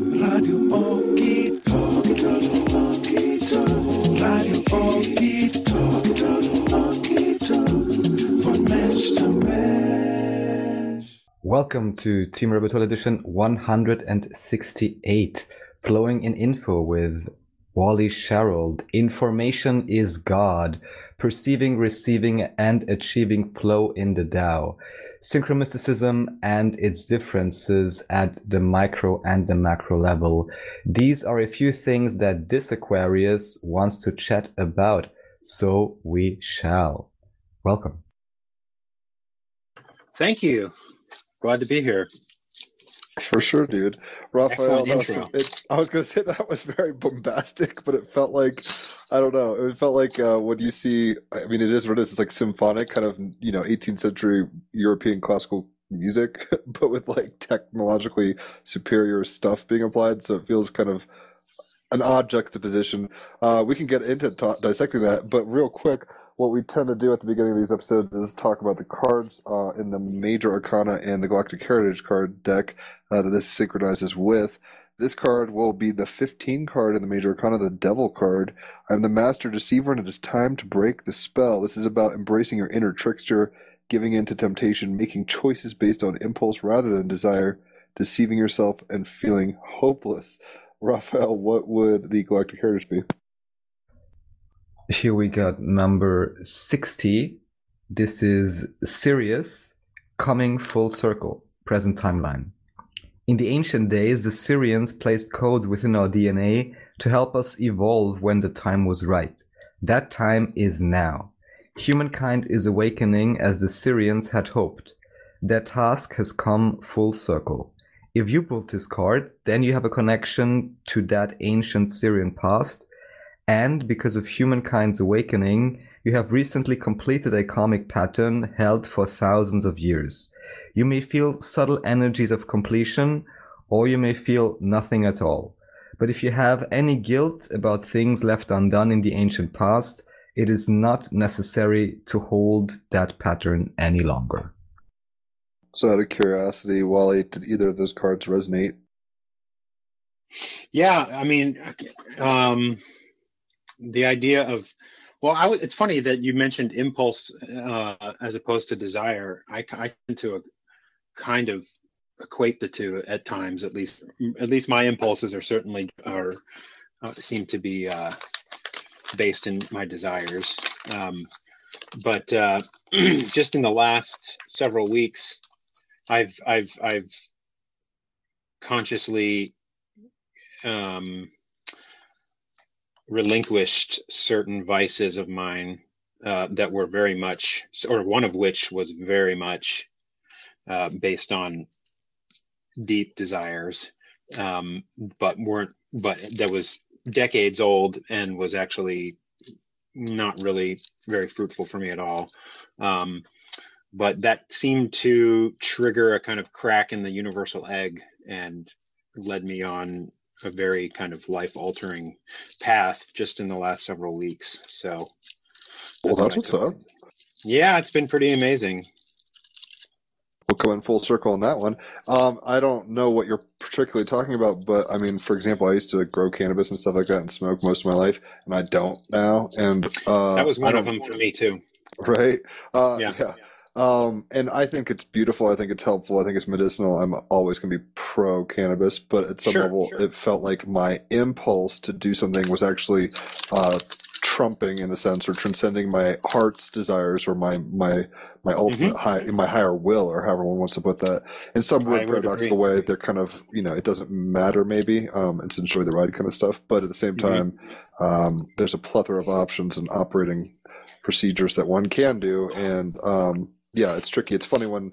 Radio Okie Talkie Radio Okie Talkie. Von Mensch zu Mensch. Welcome to Team Rabbit Edition 168, flowing in info with Wally Sherrold. Information is God, perceiving, receiving, and achieving flow in the Tao. Synchromysticism and its differences at the micro and the macro level. These are a few things that this Aquarius wants to chat about, so we shall. Welcome. Thank you. Glad to be here. For sure, dude. Raphael, was, it, I was going to say that was very bombastic, but it felt like, I don't know, it felt like uh, when you see, I mean, it is what it is. It's like symphonic, kind of, you know, 18th century European classical music, but with like technologically superior stuff being applied. So it feels kind of an odd juxtaposition. Uh, we can get into ta dissecting that, but real quick, what we tend to do at the beginning of these episodes is talk about the cards uh, in the major arcana and the Galactic Heritage card deck uh, that this synchronizes with. This card will be the 15 card in the major arcana, the Devil card. I'm the Master Deceiver, and it is time to break the spell. This is about embracing your inner trickster, giving in to temptation, making choices based on impulse rather than desire, deceiving yourself, and feeling hopeless. Raphael, what would the Galactic Heritage be? Here we got number 60. This is Sirius coming full circle, present timeline. In the ancient days, the Sirians placed codes within our DNA to help us evolve when the time was right. That time is now. Humankind is awakening as the Sirians had hoped. Their task has come full circle. If you pull this card, then you have a connection to that ancient Sirian past and because of humankind's awakening, you have recently completed a karmic pattern held for thousands of years. You may feel subtle energies of completion, or you may feel nothing at all. But if you have any guilt about things left undone in the ancient past, it is not necessary to hold that pattern any longer. So, out of curiosity, Wally, did either of those cards resonate? Yeah, I mean, um, the idea of, well, it's funny that you mentioned impulse uh, as opposed to desire. I, I tend to kind of equate the two at times, at least. At least my impulses are certainly are uh, seem to be uh, based in my desires. Um, but uh, just in the last several weeks, I've I've I've consciously um, relinquished certain vices of mine uh, that were very much, or one of which was very much uh, based on deep desires, um, but weren't, but that was decades old and was actually not really very fruitful for me at all. Um, but that seemed to trigger a kind of crack in the universal egg and led me on a very kind of life altering path just in the last several weeks. So, Well, that's what's up. Yeah, it's been pretty amazing. We'll come in full circle on that one. Um, I don't know what you're particularly talking about, but I mean, for example, I used to grow cannabis and stuff like that and smoke most of my life, and I don't now. And uh, That was one of them for me too. right? Uh, Yeah. yeah. Um, and I think it's beautiful. I think it's helpful. I think it's medicinal. I'm always going to be pro cannabis, but at some Sure, level, sure. it felt like my impulse to do something was actually uh, trumping, in a sense, or transcending my heart's desires or my my my ultimate Mm-hmm. high, my higher will, or however one wants to put that. In some weird paradoxical agree. way, they're kind of you know it doesn't matter maybe. Um, it's enjoy the ride kind of stuff, but at the same Mhm. time, um, there's a plethora of options and operating procedures that one can do and um, yeah it's tricky. It's funny when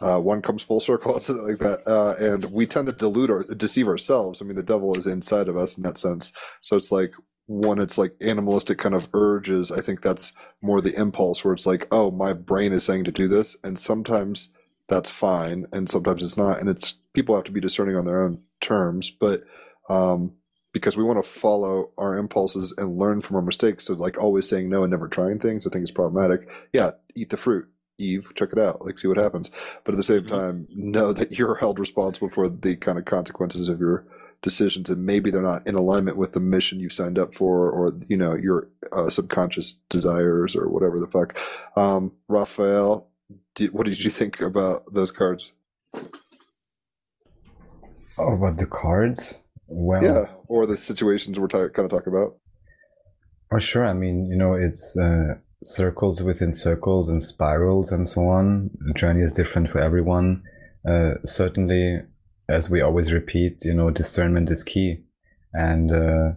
uh, one comes full circle something like that uh, and we tend to delude or deceive ourselves. I mean the devil is inside of us in that sense. So it's like when it's like animalistic kind of urges. I think that's more the impulse where it's like oh my brain is saying to do this and sometimes that's fine and sometimes it's not and it's people have to be discerning on their own terms. But um, because we want to follow our impulses and learn from our mistakes. So, like always saying no and never trying things, I think is problematic. Yeah, eat the fruit, Eve, check it out, like see what happens. But at the same Mhm. time, know that you're held responsible for the kind of consequences of your decisions, and maybe they're not in alignment with the mission you signed up for, or you know your uh, subconscious desires or whatever the fuck. Um, Raphael, do, what did you think about those cards? Oh, about the cards? Well, Yeah, or the situations we're ta- kind of talking about. Oh, sure. I mean, you know, it's uh, circles within circles and spirals and so on. The journey is different for everyone. Uh, certainly, as we always repeat, you know, discernment is key. And uh,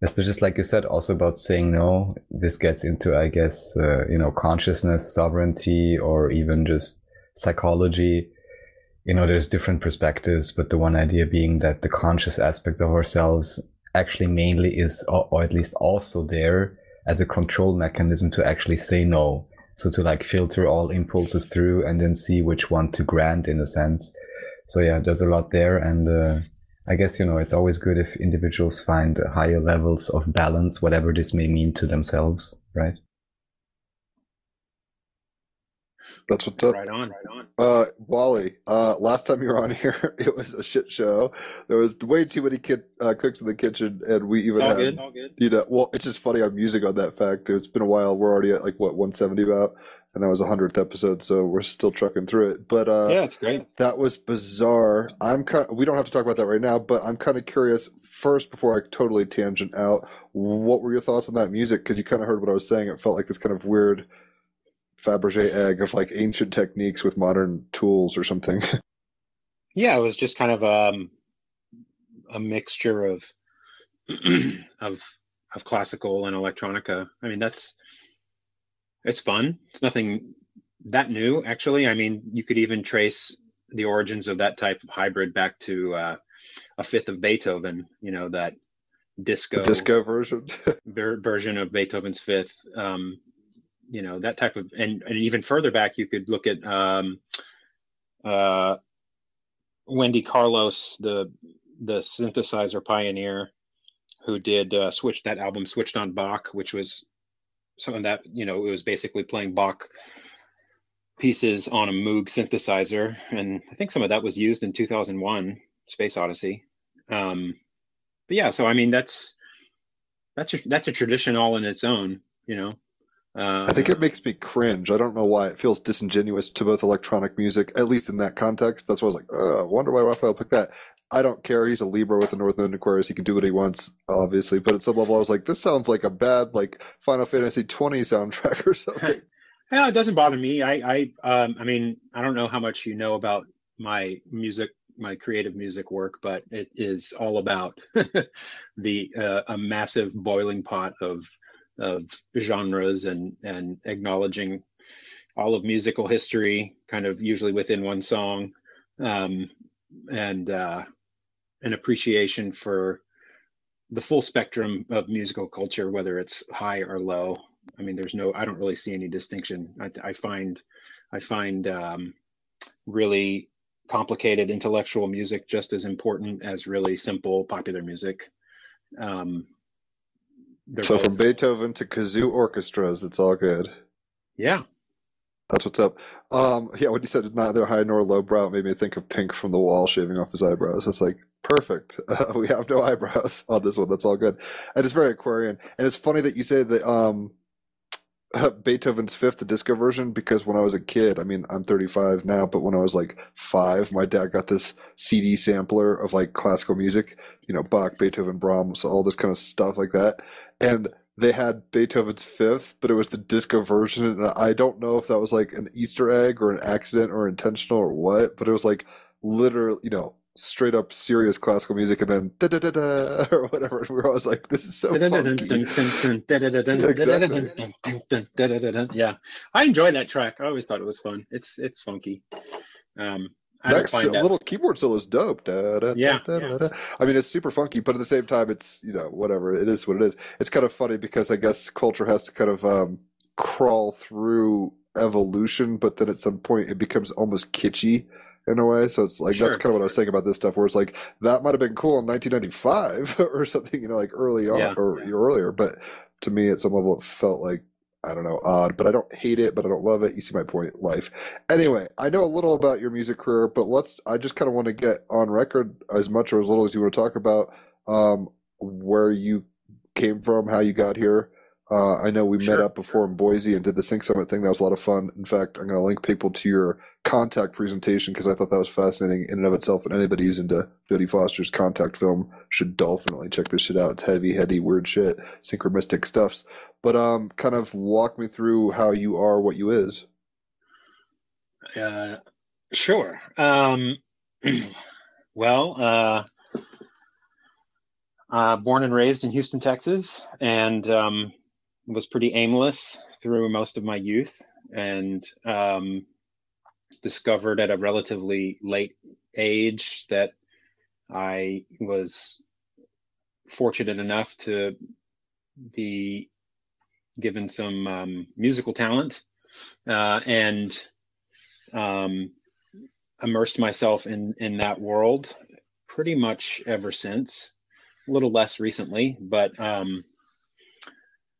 it's just like you said, also about saying no. This gets into, I guess, uh, you know, consciousness, sovereignty, or even just psychology. You know, there's different perspectives, but the one idea being that the conscious aspect of ourselves actually mainly is, or, or at least also there as a control mechanism to actually say no. So to like filter all impulses through and then see which one to grant in a sense. So yeah, there's a lot there. And, uh, I guess, you know, it's always good if individuals find higher levels of balance, whatever this may mean to themselves, right? That's what's up. Right on, right on. Uh, Wally, uh, last time you were on here, it was a shit show. There was way too many kid, uh, cooks in the kitchen, and we even all had, good. All good. you know, well, it's just funny. I'm musing on that fact. It's been a while. We're already at like what 170 about, and that was a hundredth episode, so we're still trucking through it. But uh, Yeah, it's great. that was bizarre. I'm kind. we don't have to talk about that right now, but I'm kind of curious. First, before I totally tangent out, what were your thoughts on that music? Because you kind of heard what I was saying. It felt like this kind of weird Fabergé egg of like ancient techniques with modern tools or something. Yeah, it was just kind of um, a mixture of of of classical and electronica. I mean, that's it's fun. It's nothing that new, actually. I mean, you could even trace the origins of that type of hybrid back to uh, a fifth of Beethoven. You know that disco, the disco version. version of Beethoven's Fifth. Um, you know that type of, and, and even further back, you could look at um, uh, Wendy Carlos, the the synthesizer pioneer, who did uh, switch that album, switched on Bach, which was some of that. You know, it was basically playing Bach pieces on a Moog synthesizer, and I think some of that was used in 2001, Space Odyssey. Um, but yeah, so I mean, that's that's a, that's a tradition all in its own, you know. Uh, I think it makes me cringe. I don't know why it feels disingenuous to both electronic music, at least in that context. That's why I was like, oh, I wonder why Raphael picked that. I don't care. He's a Libra with the North Node Aquarius. He can do what he wants, obviously. But at some level, I was like, this sounds like a bad like Final Fantasy 20 soundtrack or something. Yeah, it doesn't bother me. I, I, um, I mean, I don't know how much you know about my music, my creative music work, but it is all about the uh, a massive boiling pot of of genres and and acknowledging all of musical history, kind of usually within one song, um, and uh, an appreciation for the full spectrum of musical culture, whether it's high or low. I mean, there's no, I don't really see any distinction. I, I find, I find um, really complicated intellectual music just as important as really simple popular music. Um, so both- from Beethoven to kazoo orchestras, it's all good. yeah, That's what's up. Um, yeah, when you said neither high nor low brow, it made me think of Pink from the wall shaving off his eyebrows. It's like perfect. Uh, we have no eyebrows on this one. That's all good, and it's very Aquarian. And it's funny that you say that um, Beethoven's Fifth, the disco version, because when I was a kid, I mean, I'm 35 now, but when I was like five, my dad got this CD sampler of like classical music, you know, Bach, Beethoven, Brahms, all this kind of stuff like that, and they had Beethoven's Fifth, but it was the disco version, and I don't know if that was like an Easter egg or an accident or intentional or what, but it was like literally, you know, straight up serious classical music, and then da da da da or whatever. And we were always like, "This is so funky." Yeah, I enjoy that track. I always thought it was fun. It's it's funky. Um, That find that. little keyboard solo is dope. Da, da, Yeah, da, da, yeah. da. I mean, it's super funky, but at the same time, it's you know whatever. It is what it is. It's kind of funny because I guess culture has to kind of um, crawl through evolution, but then at some point it becomes almost kitschy in a way. So it's like Sure. that's kind of what I was saying about this stuff, where it's like that might have been cool in 1995 or something, you know, like early on Yeah, or yeah. earlier. But to me, at some level, it felt like I don't know, odd, but I don't hate it, but I don't love it. You see my point, life. Anyway, I know a little about your music career, but let's, I just kind of want to get on record as much or as little as you want to talk about um, where you came from, how you got here. Uh, I know we Sure. met up before in Boise and did the Sync Summit thing. That was a lot of fun. In fact, I'm going to link people to your contact presentation because I thought that was fascinating in and of itself. And anybody who's into Jodie Foster's contact film should definitely check this shit out. It's heavy, heady, weird shit, synchromystic stuffs. But um, kind of walk me through how you are, what you is. Uh, sure. Um, well, uh, uh, born and raised in Houston, Texas, and um, was pretty aimless through most of my youth, and um, discovered at a relatively late age that I was fortunate enough to be given some um, musical talent uh, and um, immersed myself in in that world pretty much ever since. A little less recently, but um,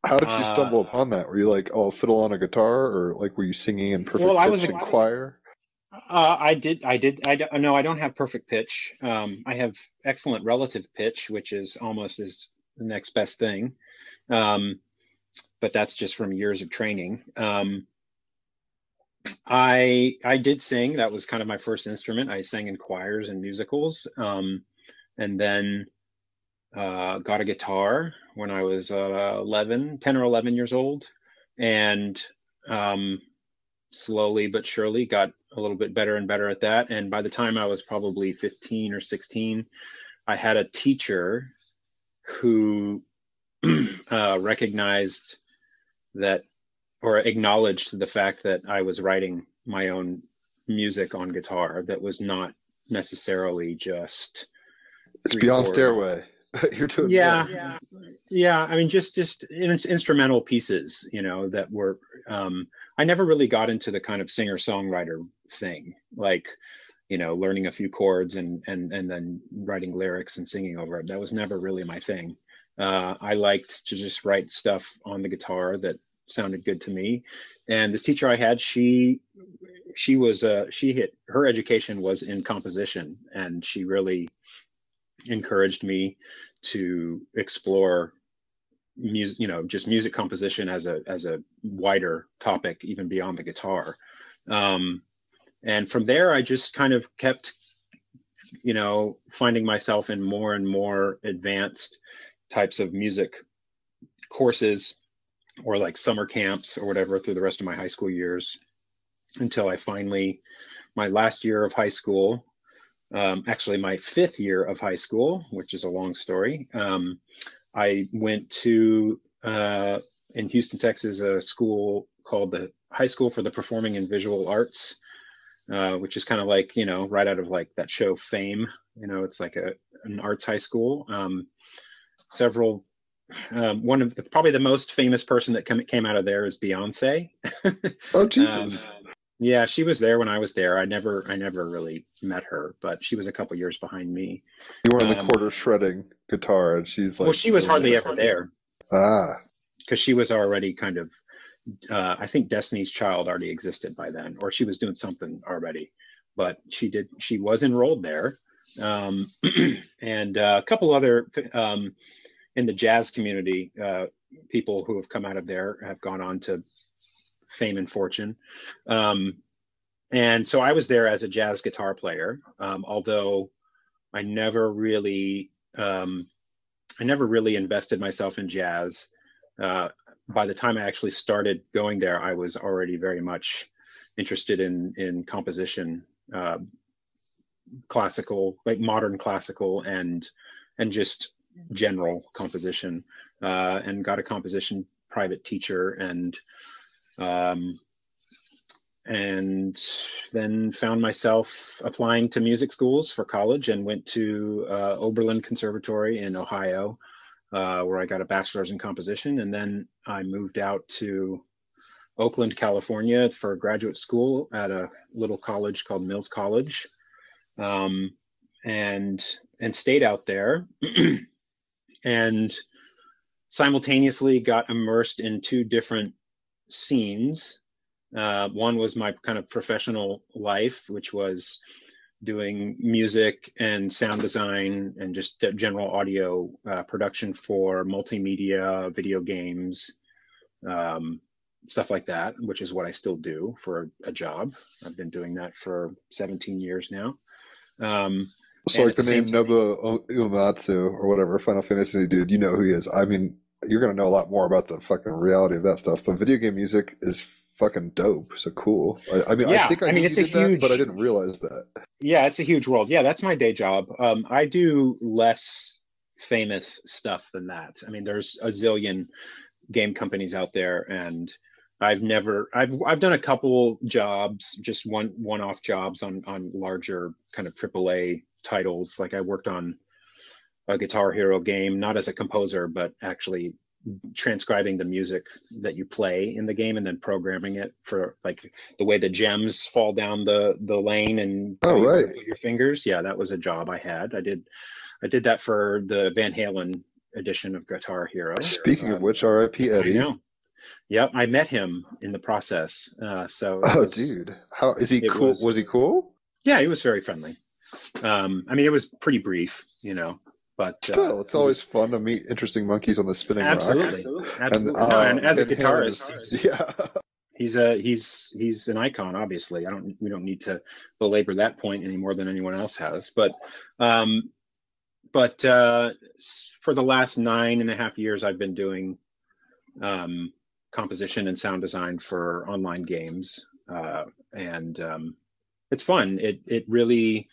How did you Uh, stumble upon that? Were you like, oh, fiddle on a guitar, or like were you singing in perfect Well, I pitch was a- in choir? uh, I did, I did, I don't, no, I don't have perfect pitch. Um, I have excellent relative pitch, which is almost as the next best thing. Um, but that's just from years of training. Um, I I did sing. That was kind of my first instrument. I sang in choirs and musicals, um, and then uh, got a guitar when I was uh, 11, 10 or 11 years old, and um, slowly but surely got a little bit better and better at that. And by the time I was probably 15 or 16, I had a teacher who uh, recognized that or acknowledged the fact that I was writing my own music on guitar that was not necessarily just It's beyond. Stairway. You're doing yeah, yeah. Yeah. I mean just just in, instrumental pieces you know that were um i never really got into the kind of singer songwriter thing like you know learning a few chords and and and then writing lyrics and singing over it. That was never really my thing. Uh i liked to just write stuff on the guitar that sounded good to me. And this teacher i had she she was uh she hit her education was in composition and she really encouraged me to explore music you know just music composition as a as a wider topic even beyond the guitar. Um and from there i just kind of kept you know finding myself in more and more advanced types of music courses or like summer camps or whatever through the rest of my high school years until i finally my last year of high school um, actually my fifth year of high school, which is a long story. Um, I went to uh, in Houston, Texas, a school called the High School for the Performing and Visual Arts, uh, which is kind of like you know right out of like that show Fame. You know, it's like a an arts high school. Um, several. Um, one of the, probably the most famous person that come, came out of there is Beyonce. Oh Jesus! Yeah, she was there when I was there. I never, I never really met her, but she was a couple years behind me. you were on the um, quarter shredding guitar, and she's like, well, she was hardly ever there Ah, because she was already kind of. Uh, I think Destiny's Child already existed by then, or she was doing something already. But she did. She was enrolled there, um, and uh, a couple other um, in the jazz community. Uh, people who have come out of there have gone on to fame and fortune. Um, and so I was there as a jazz guitar player, um, although I never really, um, I never really invested myself in jazz. Uh, by the time I actually started going there, I was already very much interested in in composition, uh, classical, like modern classical, and and just general composition, uh, and got a composition private teacher and um, and then found myself applying to music schools for college and went to uh, Oberlin Conservatory in Ohio, uh, where I got a bachelor's in composition. And then I moved out to Oakland, California for graduate school at a little college called Mills College. Um, and and stayed out there and simultaneously got immersed in two different scenes. Uh, one was my kind of professional life, which was doing music and sound design and just general audio uh, production for multimedia, video games, um, stuff like that, which is what I still do for a, a, job. I've been doing that for 17 years now. Um, so, like the, the name Nobuo Uematsu or whatever Final Fantasy dude, you know who he is. I mean, you're gonna know a lot more about the fucking reality of that stuff. But video game music is fucking dope. So cool. I, I mean, yeah, I think I, I mean, it's a huge, that, but I didn't realize that. Yeah, it's a huge world. Yeah, that's my day job. Um, I do less famous stuff than that. I mean, there's a zillion game companies out there, and I've never. I've I've done a couple jobs, just one one-off jobs on on larger kind of AAA titles. Like I worked on a Guitar Hero game, not as a composer, but actually transcribing the music that you play in the game and then programming it for like the way the gems fall down the the lane and oh right. your fingers. Yeah that was a job i had. I did i did that for the van halen edition of guitar hero. Speaking uh, of which rip eddie. I yep i met him in the process. Uh, so oh was, dude. How is he cool? was, was he cool? Yeah he was very friendly. Um i mean it was pretty brief you know but still, uh, it's always was, fun to meet interesting monkeys on the spinning absolutely, rock. Absolutely, and, uh, and as a guitarist, is, yeah, he's a he's he's an icon. Obviously, I don't we don't need to belabor that point any more than anyone else has. But um, but uh, for the last nine and a half years, I've been doing um, composition and sound design for online games, uh, and um, it's fun. It it really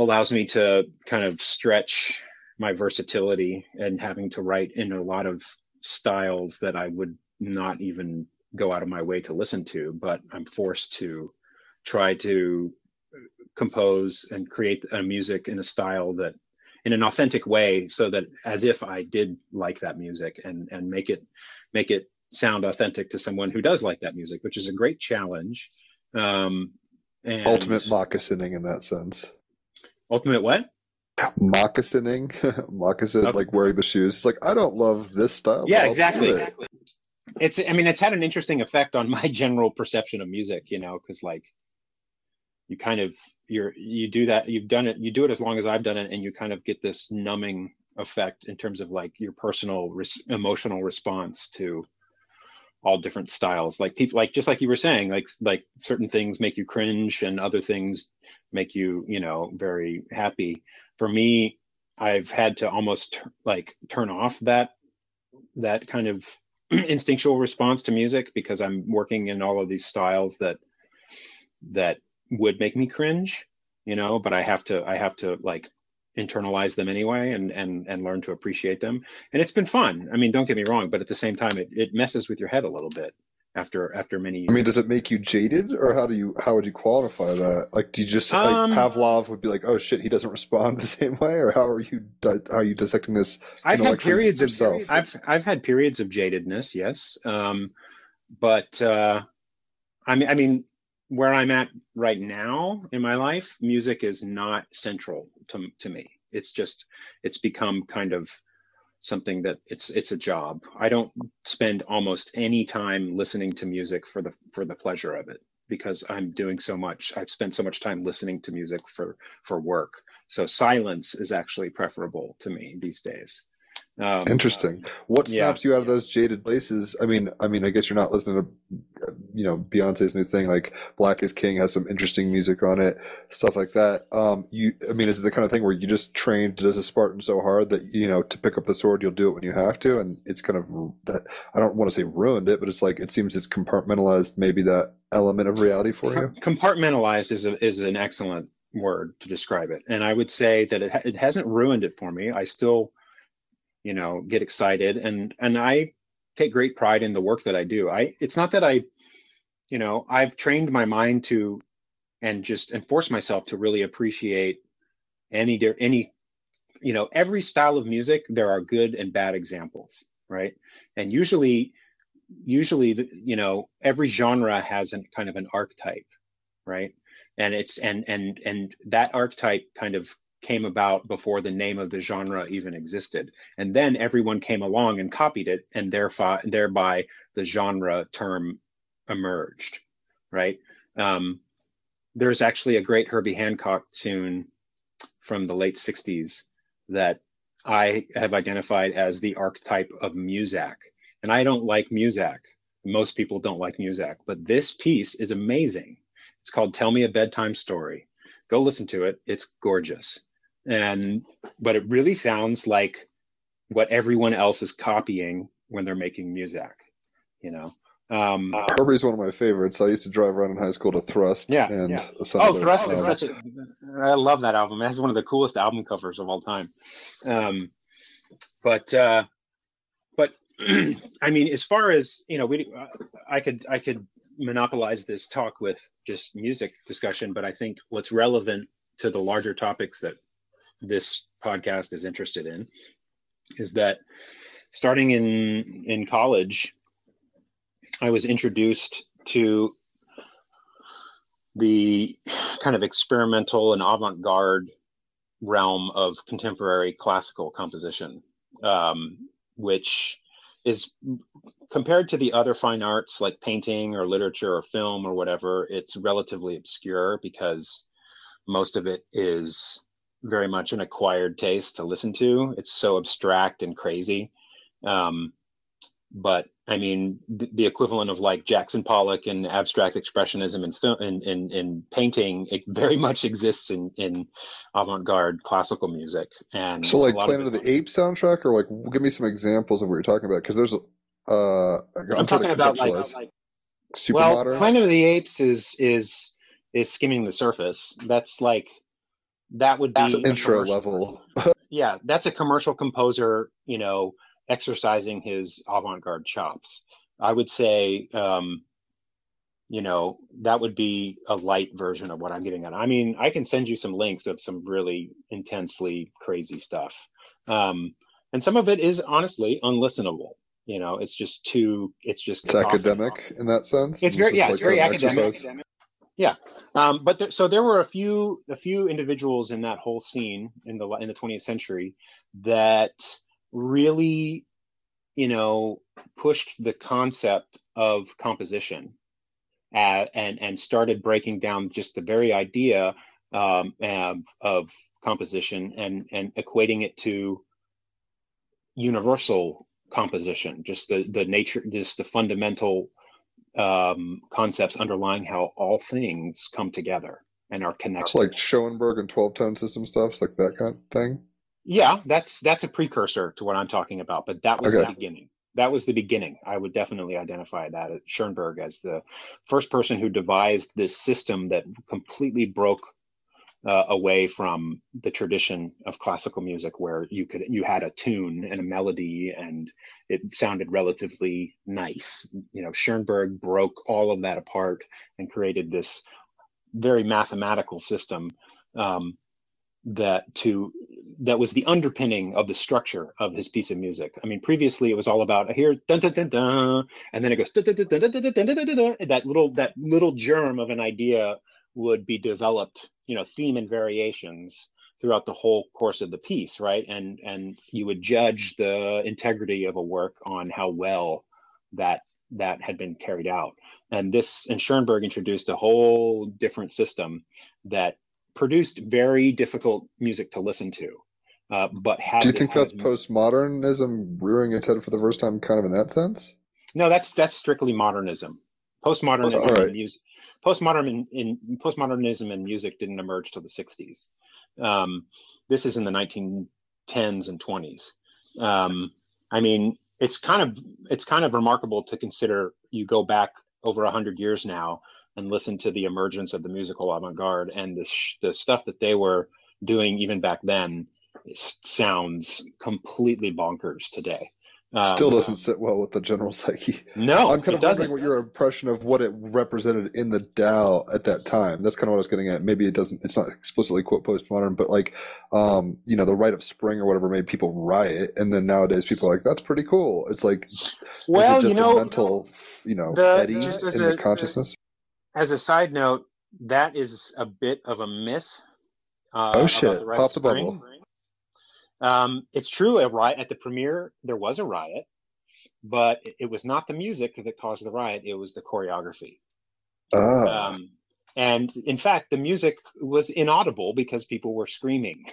allows me to kind of stretch my versatility and having to write in a lot of styles that I would not even go out of my way to listen to, but I'm forced to try to compose and create a music in a style that in an authentic way so that as if I did like that music and and make it make it sound authentic to someone who does like that music, which is a great challenge. Um, and ultimate moccasining in that sense. Ultimate what? Moccasining, moccasin, okay. like wearing the shoes. It's like I don't love this style. Yeah, exactly. exactly. It's. I mean, it's had an interesting effect on my general perception of music. You know, because like you kind of you're you do that you've done it you do it as long as I've done it, and you kind of get this numbing effect in terms of like your personal res- emotional response to all different styles. Like people like just like you were saying like like certain things make you cringe and other things make you you know very happy. For me i've had to almost like turn off that that kind of instinctual response to music because i'm working in all of these styles that that would make me cringe you know but i have to i have to like internalize them anyway and and and learn to appreciate them. And it's been fun. I mean don't get me wrong but at the same time it, it messes with your head a little bit after after many years. i mean does it make you jaded or how do you how would you qualify that? Like do you just like um, pavlov would be like oh shit he doesn't respond the same way or how are you how are you dissecting this i've had periods of self i've i've had periods of jadedness yes. Um but uh i mean i mean where I'm at right now in my life, music is not central to, to me. It's just, it's become kind of something that it's, it's a job. I don't spend almost any time listening to music for the, for the pleasure of it because I'm doing so much. I've spent so much time listening to music for, for work. So silence is actually preferable to me these days. Um, Interesting. What snaps yeah. you out of those jaded places? I mean, I mean, I guess you're not listening to, you know, Beyonce's new thing. Like Black is King has some interesting music on it, stuff like that. Um, you, I mean, is it the kind of thing where you just trained as a Spartan so hard that you know to pick up the sword, you'll do it when you have to, and it's kind of that. I don't want to say ruined it, but it's like it seems it's compartmentalized maybe that element of reality for you. Compartmentalized is a, is an excellent word to describe it, and I would say that it it hasn't ruined it for me. I still you know get excited. And and i take great pride in the work that i do. I it's not that i you know i've trained my mind to and just enforce myself to really appreciate any any you know every style of music there are good and bad examples right? And usually usually the, you know every genre has a kind of an archetype right? And it's and and and that archetype kind of came about before the name of the genre even existed. And then everyone came along and copied it, and thereby, thereby the genre term emerged, right? Um, there's actually a great Herbie Hancock tune from the late 60s that I have identified as the archetype of Muzak. And I don't like Muzak. Most people don't like Muzak, but this piece is amazing. It's called Tell Me a Bedtime Story. Go listen to it. It's gorgeous. And but it really sounds like what everyone else is copying when they're making music you know. Um, Herbie's one of my favorites. I used to drive around in high school to Thrust. Yeah, and yeah. Oh, Thrust is such a. I love that album. It has one of the coolest album covers of all time. Um, but uh, but I mean, as far as you know, we I could I could monopolize this talk with just music discussion, but I think what's relevant to the larger topics that this podcast is interested in is that starting in in college, I was introduced to the kind of experimental and avant-garde realm of contemporary classical composition, um, which is compared to the other fine arts like painting or literature or film or whatever, it's relatively obscure because most of it is very much an acquired taste to listen to. It's so abstract and crazy. Um, but I mean, the, the equivalent of like Jackson Pollock and abstract expressionism in film in, in, in painting, it very much exists in, in avant-garde classical music. And So, like Planet of it- the Apes soundtrack, or like, give me some examples of what you're talking about, because there's, uh, I'm, I'm talking about like, like super well, modern. Planet of the Apes is is is skimming the surface. That's like that would be It's a intro level. Yeah, that's a commercial composer, you know, exercising his avant-garde chops. I would say, um, you know, that would be a light version of what I'm getting at. I mean, I can send you some links of some really intensely crazy stuff, um, and some of it is honestly unlistenable. You know, it's just too. It's just It's academic in that sense. It's very yeah, like it's very an academic. Yeah, um, but there, so there were a few a few individuals in that whole scene in the in the 20th century that really, you know, pushed the concept of composition, uh, and and started breaking down just the very idea um, of, of composition and and equating it to universal composition, just the the nature, just the fundamental um, concepts underlying how all things come together and are It's connected. like Schoenberg and 12 tone system stuff, like that kind of thing. yeah, that's that's a precursor to what I'm talking about, but that was Okay. the beginning. That was the beginning. I would definitely identify that at Schoenberg as the first person who devised this system that completely broke uh, away from the tradition of classical music, where you could you had a tune and a melody, and it sounded relatively nice. You know, Schoenberg broke all of that apart and created this very mathematical system um, that to that was the underpinning of the structure of his piece of music. I mean, previously it was all about here dun dun dun dun, and then it goes that little that little germ of an idea would be developed, you know, theme and variations throughout the whole course of the piece, right? And and you would judge the integrity of a work on how well that that had been carried out. And this and Schoenberg introduced a whole different system that produced very difficult music to listen to. Uh, but had Do you think that's postmodernism rearing its head for the first time, kind of in that sense? No, that's that's strictly modernism. Postmodernism All right. and music. Postmodern in, in postmodernism and music didn't emerge till the '60s. Um, this is in the 1910s and 20s. Um, I mean, it's kind of it's kind of remarkable to consider. You go back over a hundred years now and listen to the emergence of the musical avant-garde and the sh- the stuff that they were doing even back then sounds completely bonkers today. Still Um, doesn't sit well with the general psyche. No, I'm kind of doesn't. wondering what your impression of what it represented in the Tao at that time. That's kind of what I was getting at. Maybe it doesn't. It's not explicitly quote postmodern, but like, um, you know, the rite of spring or whatever made people riot, and then nowadays people are like, "That's pretty cool." It's like, Well, is it you just know, a mental, you know, the- eddy just as in a- the consciousness? as a side note, that is a bit of a myth. Uh, Oh shit! the Rite Pop of the bubble. Spring. Um, it's true. A riot at the premiere, there was a riot, but it, was not the music that caused the riot. It was the choreography. Ah, Um, and in fact, the music was inaudible because people were screaming.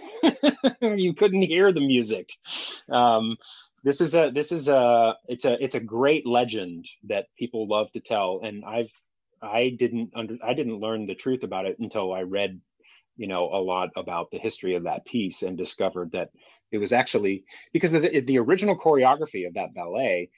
you couldn't hear the music. Um, this is a this is a it's a it's a great legend that people love to tell, and I've I didn't under I didn't learn the truth about it until I read you know a lot about the history of that piece and discovered that it was actually because of the, the original choreography of that ballet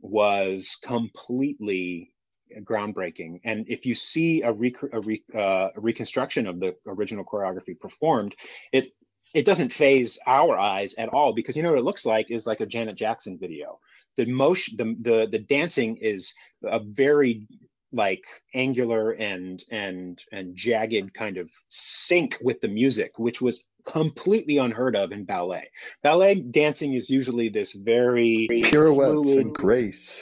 was completely groundbreaking. And if you see a, rec- a, re- uh, a reconstruction of the original choreography performed it it doesn't faze our eyes at all because you know what it looks like is like a janet jackson video. The motion the the, the dancing is a very like angular and and and jagged kind of sync with the music which was completely unheard of in ballet. Ballet dancing is usually this very pirouettes fluid, and grace.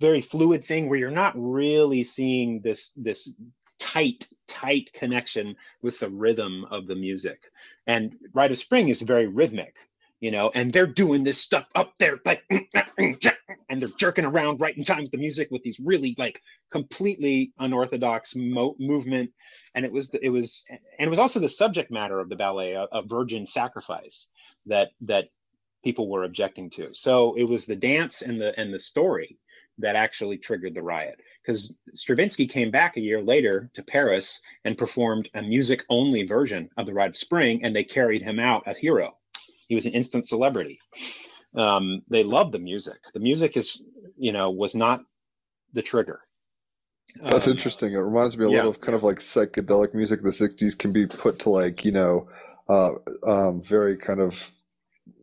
very fluid thing where you're not really seeing this this tight tight connection with the rhythm of the music. And rite of spring is very rhythmic you know and they're doing this stuff up there like and they're jerking around right in time with the music with these really like completely unorthodox mo- movement. And it was it was and it was also the subject matter of the ballet a, a virgin sacrifice that that people were objecting to. So it was the dance and the and the story that actually triggered the riot. Because Stravinsky came back a year later to Paris and performed a music only version of the Rite of Spring, and they carried him out a hero. He was an instant celebrity. Um, they loved the music. The music is, you know, was not the trigger. That's Um, interesting. It reminds me a yeah. little of kind of like psychedelic music. of The '60s can be put to like you know, uh, um, very kind of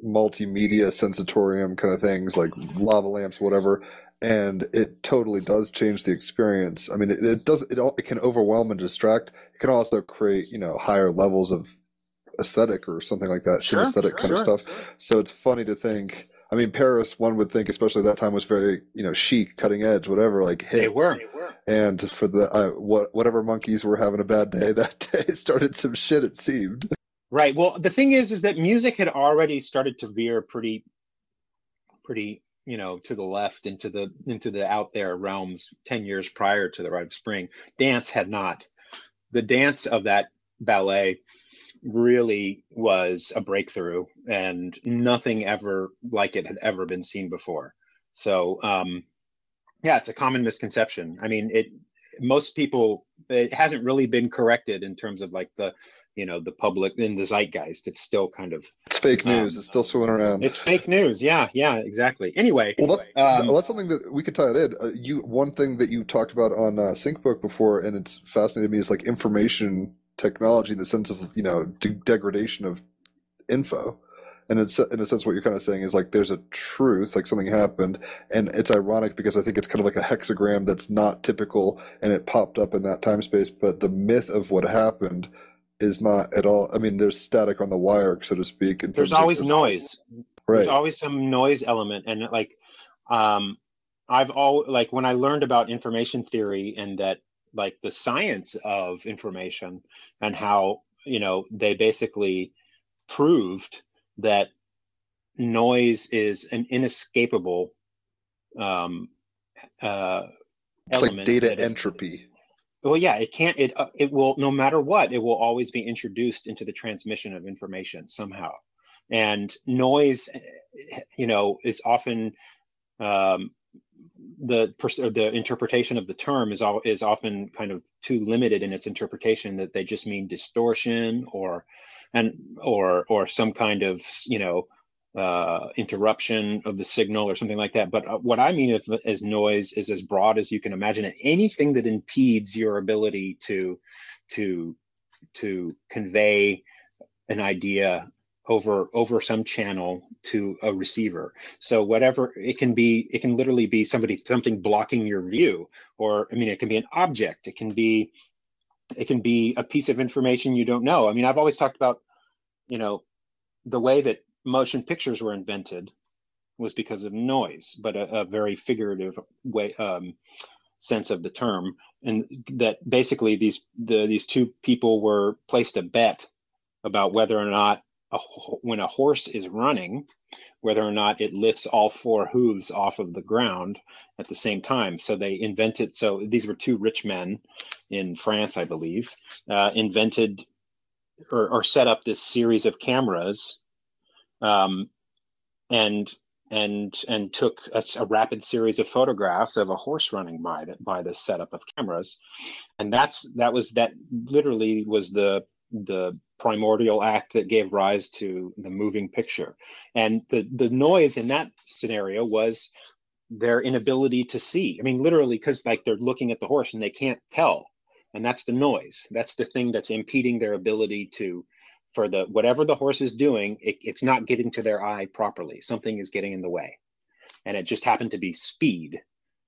multimedia sensatorium kind of things like lava lamps, whatever. And it totally does change the experience. I mean, it, it does. It all, it can overwhelm and distract. It can also create you know higher levels of aesthetic or something like that, Sure, synesthetic kind of stuff. So it's funny to think. I mean, Paris, one would think, especially that time, was very you know chic, cutting edge, whatever. Like, hey, They were. and for the uh, what whatever monkeys were having a bad day that day started some shit. It seemed. Right. Well, the thing is, is that music had already started to veer pretty, pretty, you know, to the left into the into the out there realms ten years prior to the Rite of Spring. Dance had not. The dance of that ballet really was a breakthrough, and nothing ever like it had ever been seen before. So, um, yeah, it's a common misconception. I mean, it most people it hasn't really been corrected in terms of like the you know the public in the zeitgeist it's still kind of It's fake news. Um, it's still swimming around. it's fake news yeah yeah exactly anyway well, that, um, well, that's something that we could tie it in. Uh, you one thing that you talked about on uh, SyncBook before, and it's fascinated me is like information technology, in the sense of you know de- degradation of info. And it's in a sense, what you're kind of saying is like there's a truth, like something happened, and it's ironic because I think it's kind of like a hexagram that's not typical, and it popped up in that time space. But the myth of what happened is not at all. I mean, there's static on the wire, so to speak. there's always noise right? there's always some noise element and like um i've all like when i learned about information theory and that like the science of information and how you know they basically proved that noise is an inescapable um uh It's like data entropy. well yeah it can't it uh, it will no matter what it will always be introduced into the transmission of information somehow and noise eh, you know is often um the the interpretation of the term is all is often kind of too limited in its interpretation that they just mean distortion or and or or some kind of you know uh, interruption of the signal or something like that. But uh, what I mean as noise is as broad as you can imagine it. Anything that impedes your ability to to to convey an idea over over some channel to a receiver. So whatever it can be, it can literally be somebody something blocking your view, or I mean, it can be an object. It can be it can be a piece of information you don't know. I mean, I've always talked about you know the way that motion pictures were invented was because of noise, but a, a very figurative way um, sense of the term, and that basically these the these two people were placed a bet about whether or not a, when a horse is running, whether or not it lifts all four hooves off of the ground at the same time. So they invented. So these were two rich men in France, I believe, uh, invented or, or set up this series of cameras, um, and and and took a, a, rapid series of photographs of a horse running by the, by this setup of cameras, and that's that was that literally was the the primordial act that gave rise to the moving picture. And the, the noise in that scenario was their inability to see. I mean, literally, because like they're looking at the horse and they can't tell. And that's the noise. That's the thing that's impeding their ability to, for the whatever the horse is doing, it, it's not getting to their eye properly. Something is getting in the way. And it just happened to be speed.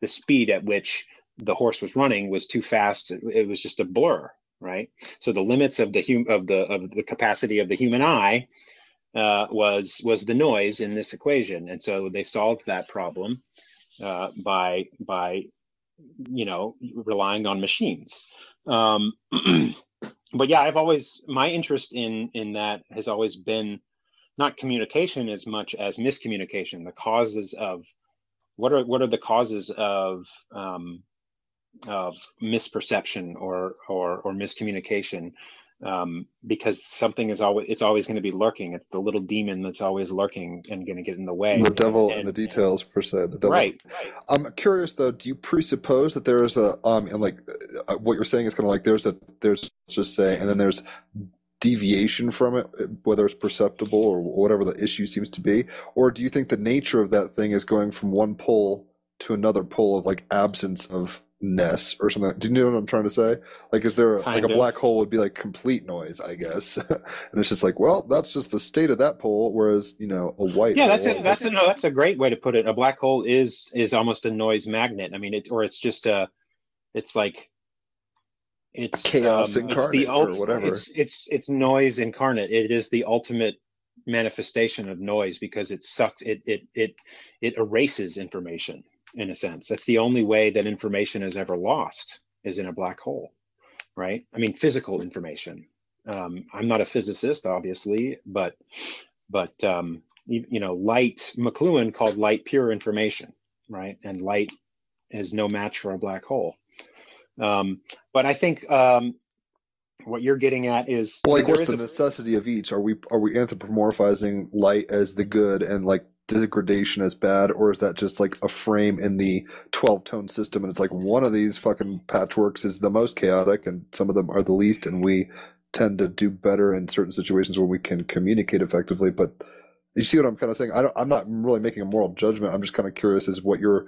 The speed at which the horse was running was too fast. It was just a blur right? So the limits of the hum- of the of the capacity of the human eye uh, was was the noise in this equation, and so they solved that problem uh, by by you know relying on machines. Um, but yeah, I've always my interest in in that has always been not communication as much as miscommunication. The causes of what are what are the causes of um, of misperception or or, or miscommunication um, because something is always it's always going to be lurking. It's the little demon that's always lurking and going to get in the way. The devil and, in the details, per se. The devil. Right, right. I'm curious though. Do you presuppose that there is a um and like uh, what you're saying is kind of like there's a there's just say and then there's deviation from it, whether it's perceptible or whatever the issue seems to be, or do you think the nature of that thing is going from one pole to another pole of like absence of ness or something. Do you know what I'm trying to say? Like, is there kind like a black hole would be like complete noise, I guess, and it's just like, well, that's just the state of that pole. Whereas, you know, a white yeah, that's a, that's a no, that's a great way to put it. A black hole is is almost a noise magnet. I mean, it or it's just a, it's like. It's chaos um, incarnate it's the ult- or whatever. It's it's it's noise incarnate. It is the ultimate manifestation of noise because it sucks. It it it it erases information in a sense. That's the only way that information is ever lost is in a black hole, right? I mean, physical information. Um, I'm not a physicist, obviously, but but um, you, you know, light. McLuhan called light pure information, right? And light is no match for a black hole. Um, but I think um, what you're getting at is well, like what's the a... necessity of each? Are we are we anthropomorphizing light as the good and like degradation as bad, or is that just like a frame in the 12 tone system? And it's like one of these fucking patchworks is the most chaotic, and some of them are the least, and we tend to do better in certain situations where we can communicate effectively. But you see what I'm kind of saying? I don't, I'm not really making a moral judgment. I'm just kind of curious as what your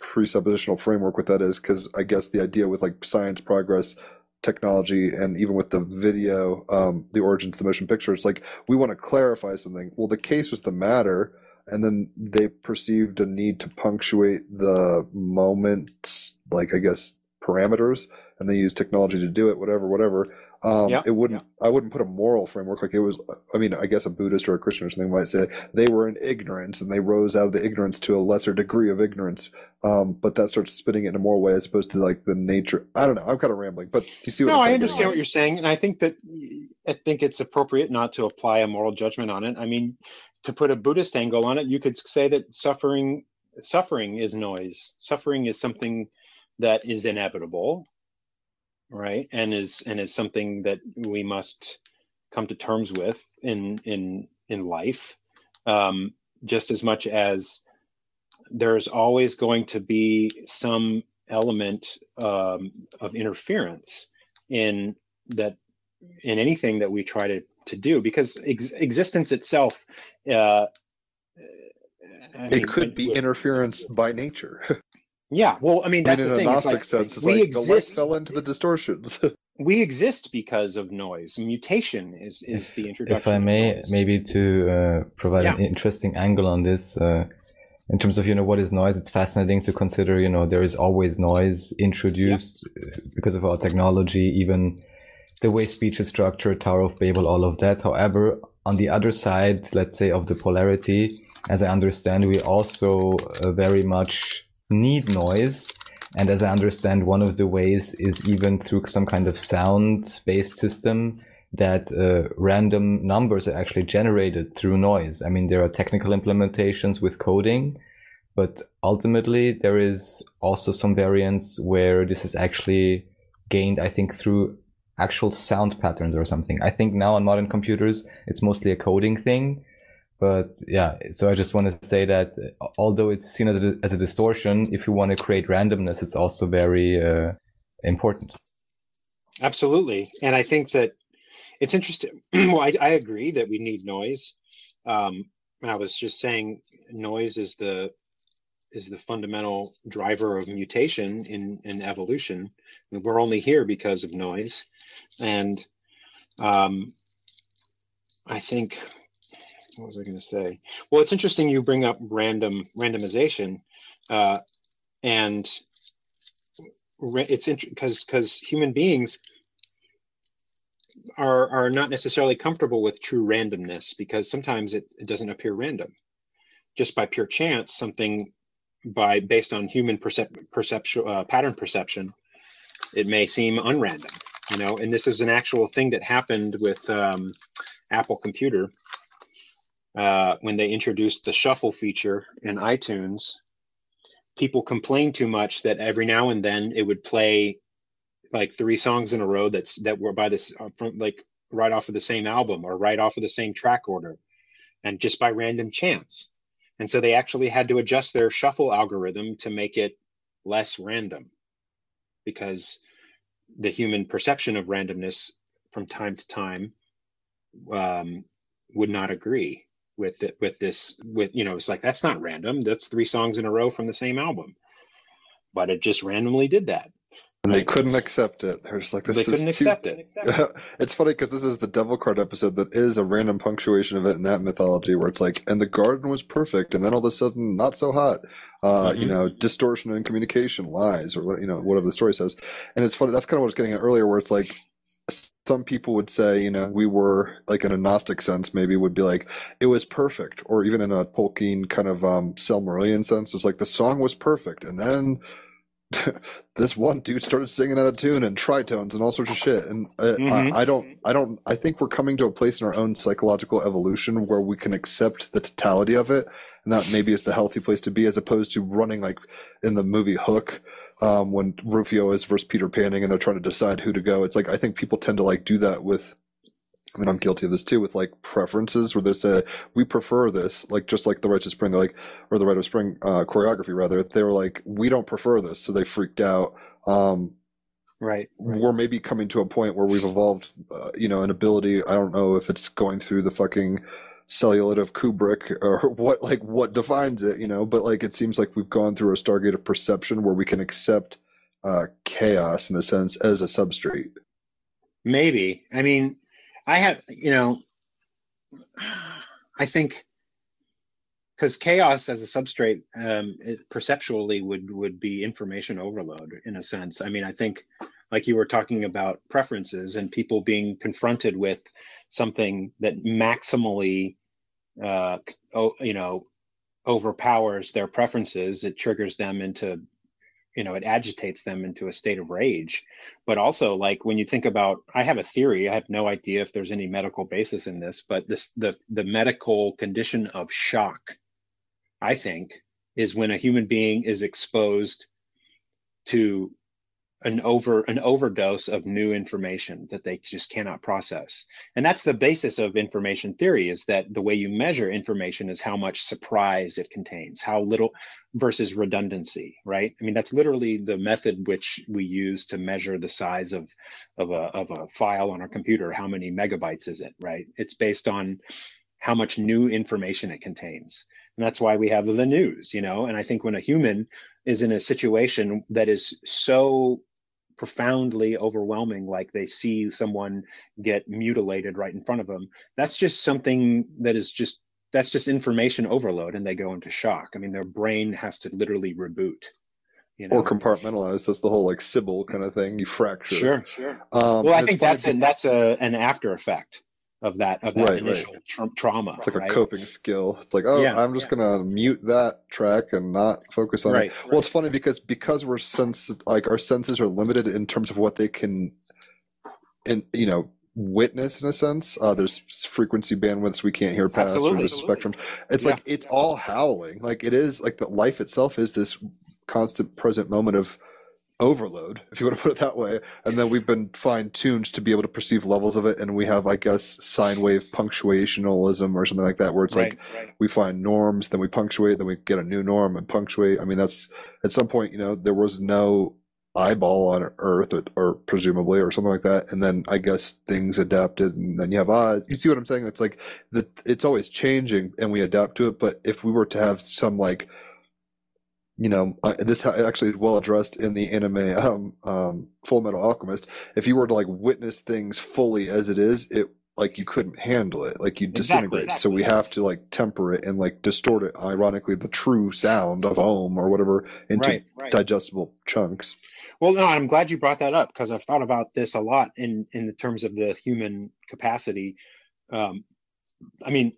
presuppositional framework with that is, because I guess the idea with like science progress technology and even with the video um, the origins of the motion picture it's like we want to clarify something well the case was the matter and then they perceived a need to punctuate the moments, like I guess parameters, and they use technology to do it. Whatever, whatever. Um, yeah. It wouldn't. Yeah. I wouldn't put a moral framework like it was. I mean, I guess a Buddhist or a Christian or something might say they were in ignorance and they rose out of the ignorance to a lesser degree of ignorance. Um, but that starts spinning it in a more way as opposed to like the nature. I don't know. I'm kind of rambling, but you see what? No, i understand what you're saying, and I think that I think it's appropriate not to apply a moral judgment on it. I mean, to put a Buddhist angle on it, you could say that suffering suffering is noise. Suffering is something that is inevitable, right? And is and is something that we must come to terms with in in in life, um, just as much as there's always going to be some element um, of interference in that in anything that we try to to do because ex- existence itself uh, I it could be interference by nature yeah well i mean that's I mean, in the a gnostic like, sense it's like exist, the light fell into the distortions we exist because of noise mutation is is the introduction if i may maybe to uh, provide yeah. an interesting angle on this uh, in terms of you know what is noise it's fascinating to consider you know there is always noise introduced yeah. because of our technology even the way speech is structured, Tower of Babel, all of that. However, on the other side, let's say of the polarity, as I understand, we also uh, very much need noise. And as I understand, one of the ways is even through some kind of sound based system that uh, random numbers are actually generated through noise. I mean, there are technical implementations with coding, but ultimately there is also some variance where this is actually gained, I think, through actual sound patterns or something. I think now on modern computers, it's mostly a coding thing. But yeah, so I just want to say that uh, although it's seen as a, as a distortion, if you want to create randomness, it's also very uh, important. Absolutely. And I think that it's interesting. well, I, I agree that we need noise. Um, I was just saying noise is the is the fundamental driver of mutation in in evolution. We're only here because of noise, and um, I think what was I going to say? Well, it's interesting you bring up random randomization, uh, and it's because because human beings are are not necessarily comfortable with true randomness because sometimes it, it doesn't appear random just by pure chance something by based on human percep- perception uh, pattern perception it may seem unrandom you know? And this is an actual thing that happened with um, apple computer uh, when they introduced the shuffle feature in itunes. People complained too much that every now and then it would play like three songs in a row that's that were by this uh, from like right off of the same album or right off of the same track order and just by random chance and so they actually had to adjust their shuffle algorithm to make it less random because the human perception of randomness from time to time um, would not agree with it with this with you know it's like that's not random. That's three songs in a row from the same album. But it just randomly did that and they couldn't accept it. They're just like, this they is couldn't too... accept it it's funny because this is the Devil Card episode that is a random punctuation event in that mythology where it's like, and the garden was perfect, and then all of a sudden, not so hot. Uh, Mhm. You know, distortion in communication, lies, or what you know, whatever the story says. And it's funny. That's kind of what I was getting at earlier, where it's like, some people would say, you know, we were like in a Gnostic sense, maybe would be like, it was perfect, or even in a Tolkien kind of um, Silmarillion sense, it's like the song was perfect, and then this one dude started singing out of tune and tritones and all sorts of shit. And uh, Mhm. I, I don't, I don't, I think we're coming to a place in our own psychological evolution where we can accept the totality of it, and that maybe is the healthy place to be, as opposed to running like in the movie Hook. Um, when Rufio is versus Peter Panning and they're trying to decide who to go, it's like I think people tend to like do that with I mean, I'm guilty of this too with like preferences where they say we prefer this, like just like the of Spring, they're like, or the Rite of Spring uh, choreography rather. They were like, we don't prefer this, so they freaked out. Um, right we're maybe coming to a point where we've evolved, uh, you know, an ability. I don't know if it's going through the fucking celluloid of Kubrick or what, like what defines it, you know. But like, it seems like we've gone through a stargate of perception where we can accept uh, chaos in a sense as a substrate. maybe i mean i have you know i think because chaos as a substrate um, perceptually would would be information overload in a sense. I mean i think like you were talking about preferences and people being confronted with something that maximally uh, oh, you know overpowers their preferences it triggers them into you know it agitates them into a state of rage. But also like when you think about i have a theory i have no idea if there's any medical basis in this but this the the medical condition of shock i think is when a human being is exposed to an over an overdose of new information that they just cannot process. And that's the basis of information theory is that the way you measure information is how much surprise it contains how little versus redundancy right? I mean that's literally the method which we use to measure the size of of a, of a file on our computer. How many megabytes is it right? It's based on how much new information it contains. And that's why we have the news you know? And i think when a human is in a situation that is so profoundly overwhelming like they see someone get mutilated right in front of them that's just something that is just that's just information overload and they go into shock. I mean their brain has to literally reboot you know? Or compartmentalize. That's the whole like Sybil kind of thing. You fracture. sure. Sure. Um, well i think that's a, that's a an after effect of that of that Right, right. initial tra- trauma It's like right? a coping skill. It's like, oh, Yeah, I'm just yeah. gonna mute that track and not focus on right it. Well, it's funny because because we're sense like our senses are limited in terms of what they can, and you know, witness in a sense. Uh, there's frequency bandwidths we can't hear past or the spectrum. It's like it's all howling. Like it is like the life itself is this constant present moment of overload, if you want to put it that way. And then we've been fine tuned to be able to perceive levels of it. And we have, I guess, sine wave punctuationalism or something like that, where it's like we find norms, then we punctuate, then we get a new norm and punctuate. I mean, that's at some point, you know, there was no eyeball on Earth, or, or presumably, or something like that, and then I guess things adapted, and then you have eyes. You see what I'm saying? It's like that. It's always changing, and we adapt to it. But if we were to have some like you know, this actually is well addressed in the anime um, um, Full Metal Alchemist. If you were to like witness things fully as it is, it like you couldn't handle it, like you Exactly, disintegrate. So we have to like temper it and like distort it. Ironically, the true sound of home or whatever into right, right. digestible chunks. Well, no, I'm glad you brought that up because I've thought about this a lot in in the terms of the human capacity. Um, I mean,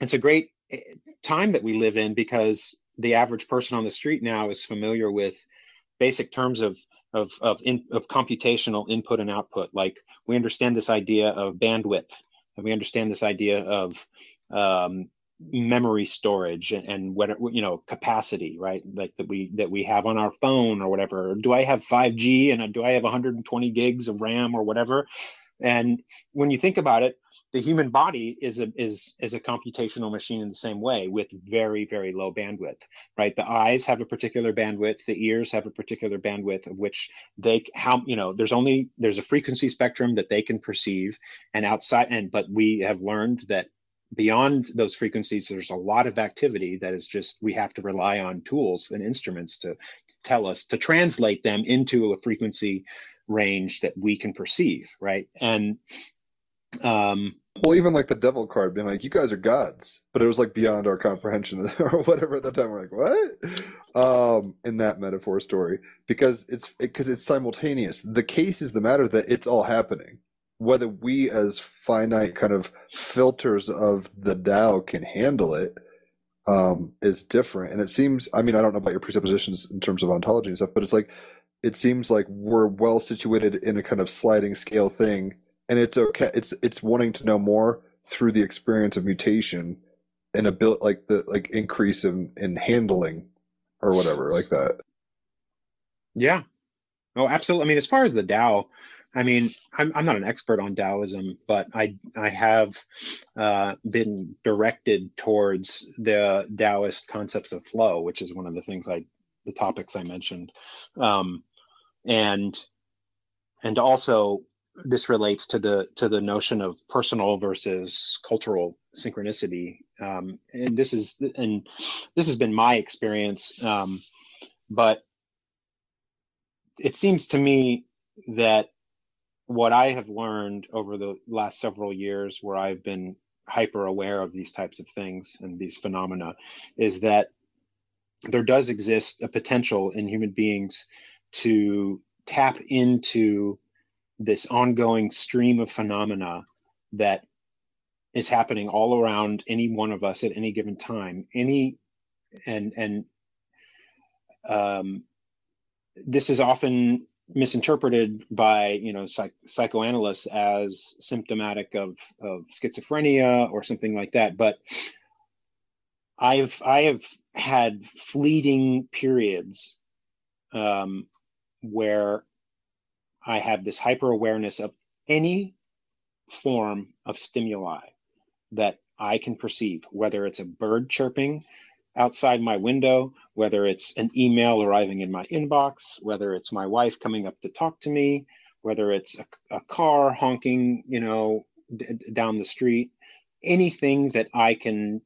it's a great eh, time that we live in because the average person on the street now is familiar with basic terms of of of, in, of computational input and output. Like we understand this idea of bandwidth, and we understand this idea of um, memory storage and, and what you know capacity, right? Like that we that we have on our phone or whatever. Do I have 5G and do I have 120 gigs of RAM or whatever? And when you think about it, the human body is a is is a computational machine in the same way with very very low bandwidth right? The eyes have a particular bandwidth. The ears have a particular bandwidth of which they how you know there's only there's a frequency spectrum that they can perceive and outside and but we have learned that beyond those frequencies there's a lot of activity that is just we have to rely on tools and instruments to tell us to translate them into a frequency range that we can perceive right? And um Well, even like the devil card being like, you guys are gods, but it was like beyond our comprehension or whatever at that time. We're like, what? Um, in that metaphor story, because it's because it's simultaneous. The case is the matter that it's all happening. Whether we as finite kind of filters of the Tao can handle it um, is different. And it seems, I mean, I don't know about your presuppositions in terms of ontology and stuff, but it's like, it seems like we're well situated in a kind of sliding scale thing and it's okay it's it's wanting to know more through the experience of mutation and a bit like the like increase in in handling or whatever like that Yeah. Oh, absolutely. I mean, as far as the Tao, I mean, I'm I'm not an expert on Taoism, but I I have uh, been directed towards the Taoist concepts of flow, which is one of the things I the topics I mentioned, um, and and also this relates to the to the notion of personal versus cultural synchronicity, um, and this is and this has been my experience, um, but it seems to me that what I have learned over the last several years, where I've been hyper aware of these types of things and these phenomena, is that there does exist a potential in human beings to tap into this ongoing stream of phenomena that is happening all around any one of us at any given time. Any and and um, this is often misinterpreted by you know psych- psychoanalysts as symptomatic of of schizophrenia or something like that but i've i have had fleeting periods um, where i have this hyper awareness of any form of stimuli that i can perceive whether it's a bird chirping outside my window, whether it's an email arriving in my inbox, whether it's my wife coming up to talk to me, whether it's a, a car honking, you know, d- down the street, anything that I can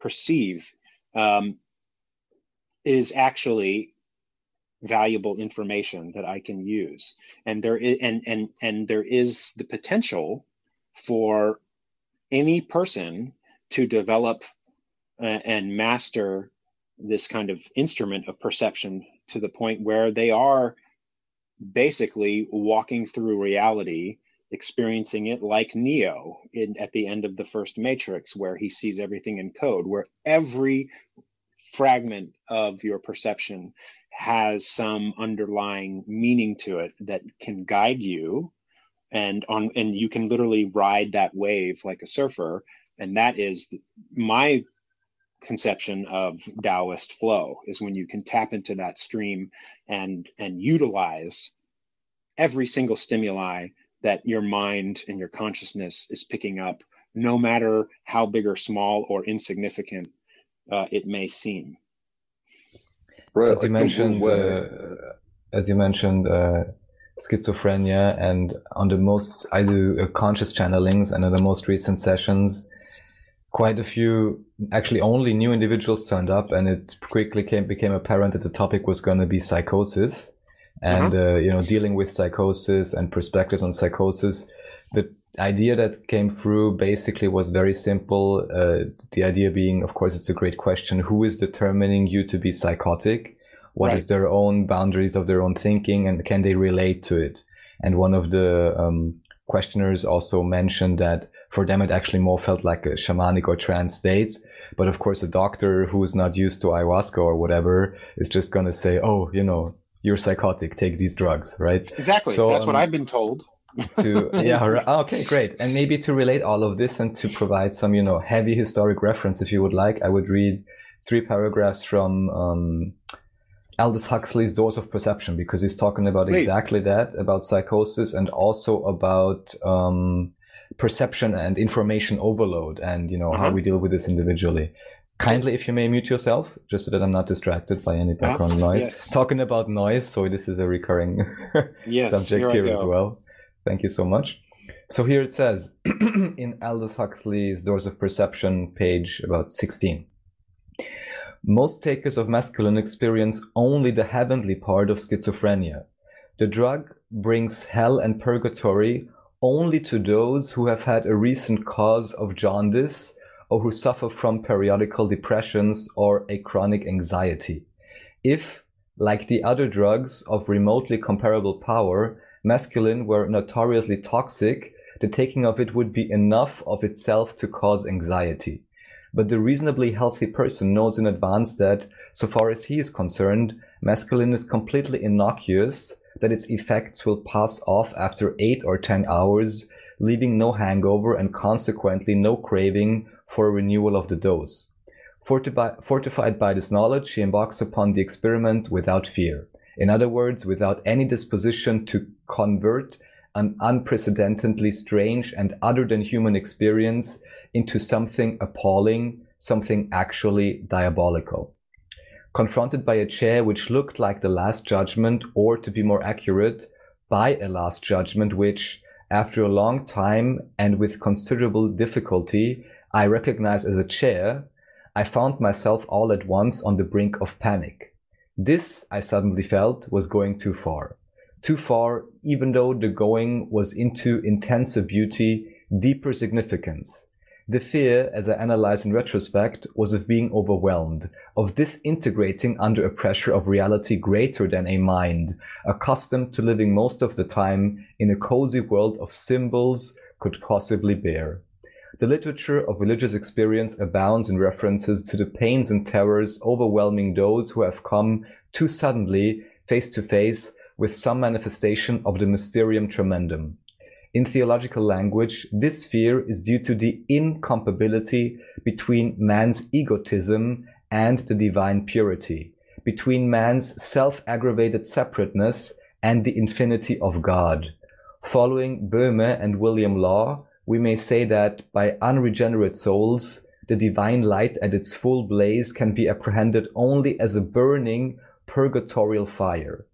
perceive um, is actually valuable information that I can use. And there is, and and and there is the potential for any person to develop uh, and master this kind of instrument of perception to the point where they are basically walking through reality experiencing it like neo in, at the end of the first matrix where he sees everything in code where every fragment of your perception has some underlying meaning to it that can guide you and on and you can literally ride that wave like a surfer and that is my conception of Taoist flow is when you can tap into that stream and and utilize every single stimuli that your mind and your consciousness is picking up, no matter how big or small or insignificant uh, it may seem. Right, as you mentioned, uh, as you mentioned, uh, schizophrenia, and on the most, I do uh, conscious channelings, and in the most recent sessions, quite a few, actually, only new individuals turned up, and it quickly came became apparent that the topic was going to be psychosis, and uh, you know, dealing with psychosis and perspectives on psychosis. The idea that came through basically was very simple. Uh, the idea being, of course, it's a great question: who is determining you to be psychotic? What is Right. their own boundaries of their own thinking and can they relate to it and one of the um, questioners also mentioned that for them it actually more felt like a shamanic or trance states but of course a doctor who's not used to ayahuasca or whatever is just going to say oh you know you're psychotic take these drugs right Exactly. So, That's what um, I've been told. To yeah right. Ah, okay great and maybe to relate all of this and to provide some you know heavy historic reference if you would like i would read three paragraphs from um, aldous huxley's doors of perception because he's talking about Please. exactly that about psychosis and also about um, perception and information overload and you know how Uh-huh. we deal with this individually kindly if you may mute yourself just so that i'm not distracted by any background noise yes. talking about noise so this is a recurring Yes, subject here here as well. Thank you so much. So here it says in Aldous Huxley's Doors of Perception, page about 16. Most takers of mescalin experience only the heavenly part of schizophrenia. The drug brings hell and purgatory only to those who have had a recent cause of jaundice or who suffer from periodical depressions or a chronic anxiety. If, like the other drugs of remotely comparable power, mescalin were notoriously toxic, the taking of it would be enough of itself to cause anxiety. But the reasonably healthy person knows in advance that, so far as he is concerned, mescalin is completely innocuous, that its effects will pass off after 8 or 10 hours, leaving no hangover and consequently no craving for a renewal of the dose. Fortifi- fortified by this knowledge, he embarks upon the experiment without fear. In other words, without any disposition to convert an unprecedentedly strange and other than human experience into something appalling, something actually diabolical. Confronted by a chair which looked like the Last Judgment, or to be more accurate, by a Last Judgment which, after a long time and with considerable difficulty, I recognized as a chair, I found myself all at once on the brink of panic. This, I suddenly felt, was going too far. Too far, even though the going was into intenser beauty, deeper significance. The fear, as I analyze in retrospect, was of being overwhelmed, of disintegrating under a pressure of reality greater than a mind, accustomed to living most of the time in a cozy world of symbols, could possibly bear. The literature of religious experience abounds in references to the pains and terrors overwhelming those who have come too suddenly face to face with some manifestation of the mysterium tremendum. In theological language, this fear is due to the incompatibility between man's egotism and the divine purity, between man's self-aggravated separateness and the infinity of God. Following Böhme and William Law, we may say that by unregenerate souls, the divine light at its full blaze can be apprehended only as a burning purgatorial fire.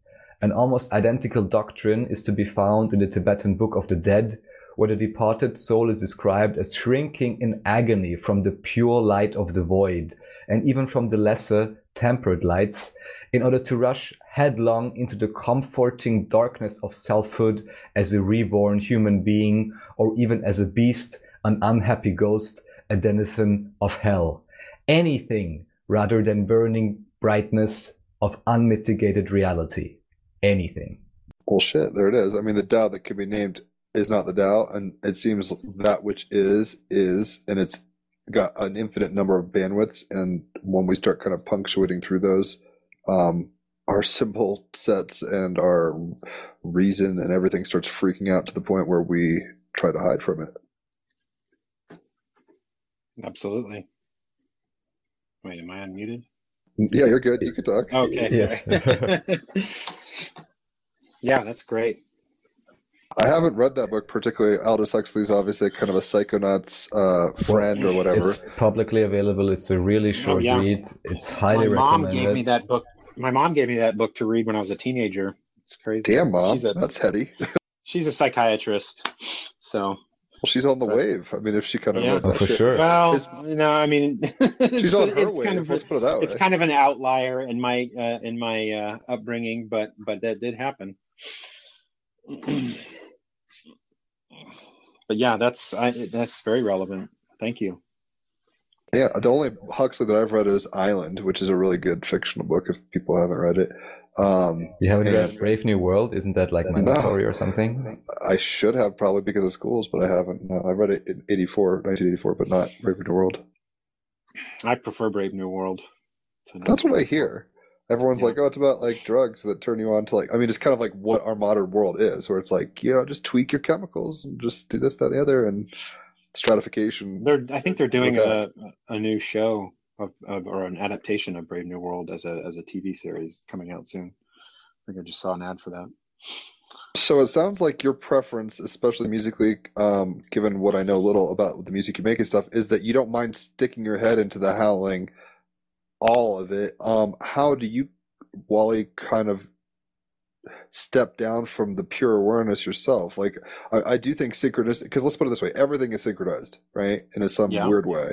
An almost identical doctrine is to be found in the Tibetan Book of the Dead, where the departed soul is described as shrinking in agony from the pure light of the void, and even from the lesser, tempered lights, in order to rush headlong into the comforting darkness of selfhood as a reborn human being, or even as a beast, an unhappy ghost, a denizen of hell. Anything rather than burning brightness of unmitigated reality. Anything. Well, shit, there it is. I mean, the Tao that can be named is not the Tao, and it seems that which is, is, and it's got an infinite number of bandwidths. And when we start kind of punctuating through those, um, our symbol sets and our reason and everything starts freaking out to the point where we try to hide from it. Absolutely. Wait, am I unmuted? Yeah, you're good. You can talk. Okay, Yes. sorry. yeah, that's great. I haven't read that book particularly. Aldous Huxley's obviously kind of a psychonaut's uh, friend or whatever. It's publicly available. It's a really short yeah. read. It's highly My mom recommended. gave me that book. My mom gave me that book to read when I was a teenager. It's crazy. Damn, mom, She's a that's heady. she's a psychiatrist, so Well, she's on the Right. wave. I mean, if she kind of Yeah. Oh, for shit. sure. well, Is- no, I mean, she's on her it's wave. Kind of, let's put it that way. it's kind of an outlier in my uh, in my uh, upbringing, but but that did happen. but yeah, that's I, that's very relevant. Thank you. Yeah, the only Huxley that I've read is Island, which is a really good fictional book. If people haven't read it, um, You haven't read Brave New World? Isn't that like No. mandatory or something? I should have probably because of schools, but I haven't. No, I read it in 84, 1984, but not Brave New World. I prefer Brave New World. to That's what I hear. Everyone's Yeah. like, oh, it's about like drugs that turn you on to like. I mean, it's kind of like what our modern world is, where it's like, you know, just tweak your chemicals and just do this, that, and the other, and stratification. They're I think they're doing Okay. a a new show of, of or an adaptation of Brave New World as a as a TV series coming out soon. I think I just saw an ad for that. So it sounds like your preference, especially musically, um, given what I know little about the music you make and stuff, is that you don't mind sticking your head into the howling, all of it. Um, how do you, Wally, kind of step down from the pure awareness yourself? Like, I, I do think synchronistic, because let's put it this way, everything is synchronized, right? In a some Yeah. weird way.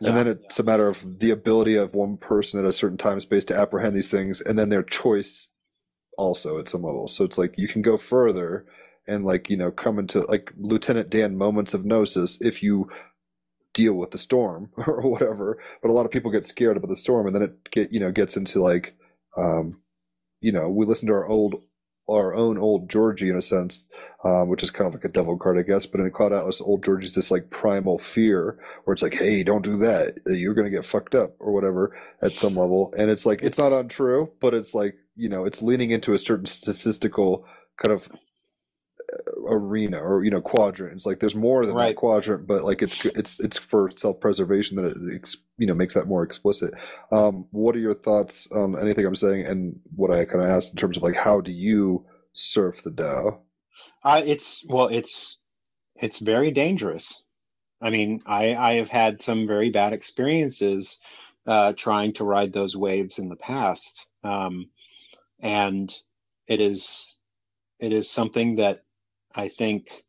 Yeah. And then it's a matter of the ability of one person at a certain time space to apprehend these things, and then their choice also at some level. So it's like you can go further and like, you know, come into like Lieutenant Dan moments of gnosis if you deal with the storm or whatever. But a lot of people get scared about the storm and then it get you know, gets into like um you know, we listen to our old our own old Georgie in a sense, um, which is kind of like a devil card, I guess. But in Cloud Atlas, old Georgie's this like primal fear where it's like, hey, don't do that. You're gonna get fucked up or whatever at some level. And it's like it's, not untrue, but it's like you know, it's leaning into a certain statistical kind of arena or you know quadrant. It's like there's more than Right. that quadrant, but like it's it's it's for self preservation that it ex, you know makes that more explicit. Um, what are your thoughts on anything I'm saying and what I kind of asked in terms of like how do you surf the Tao? Uh, it's well, it's it's very dangerous. I mean, I I have had some very bad experiences uh, trying to ride those waves in the past, um, and it is it is something that I think,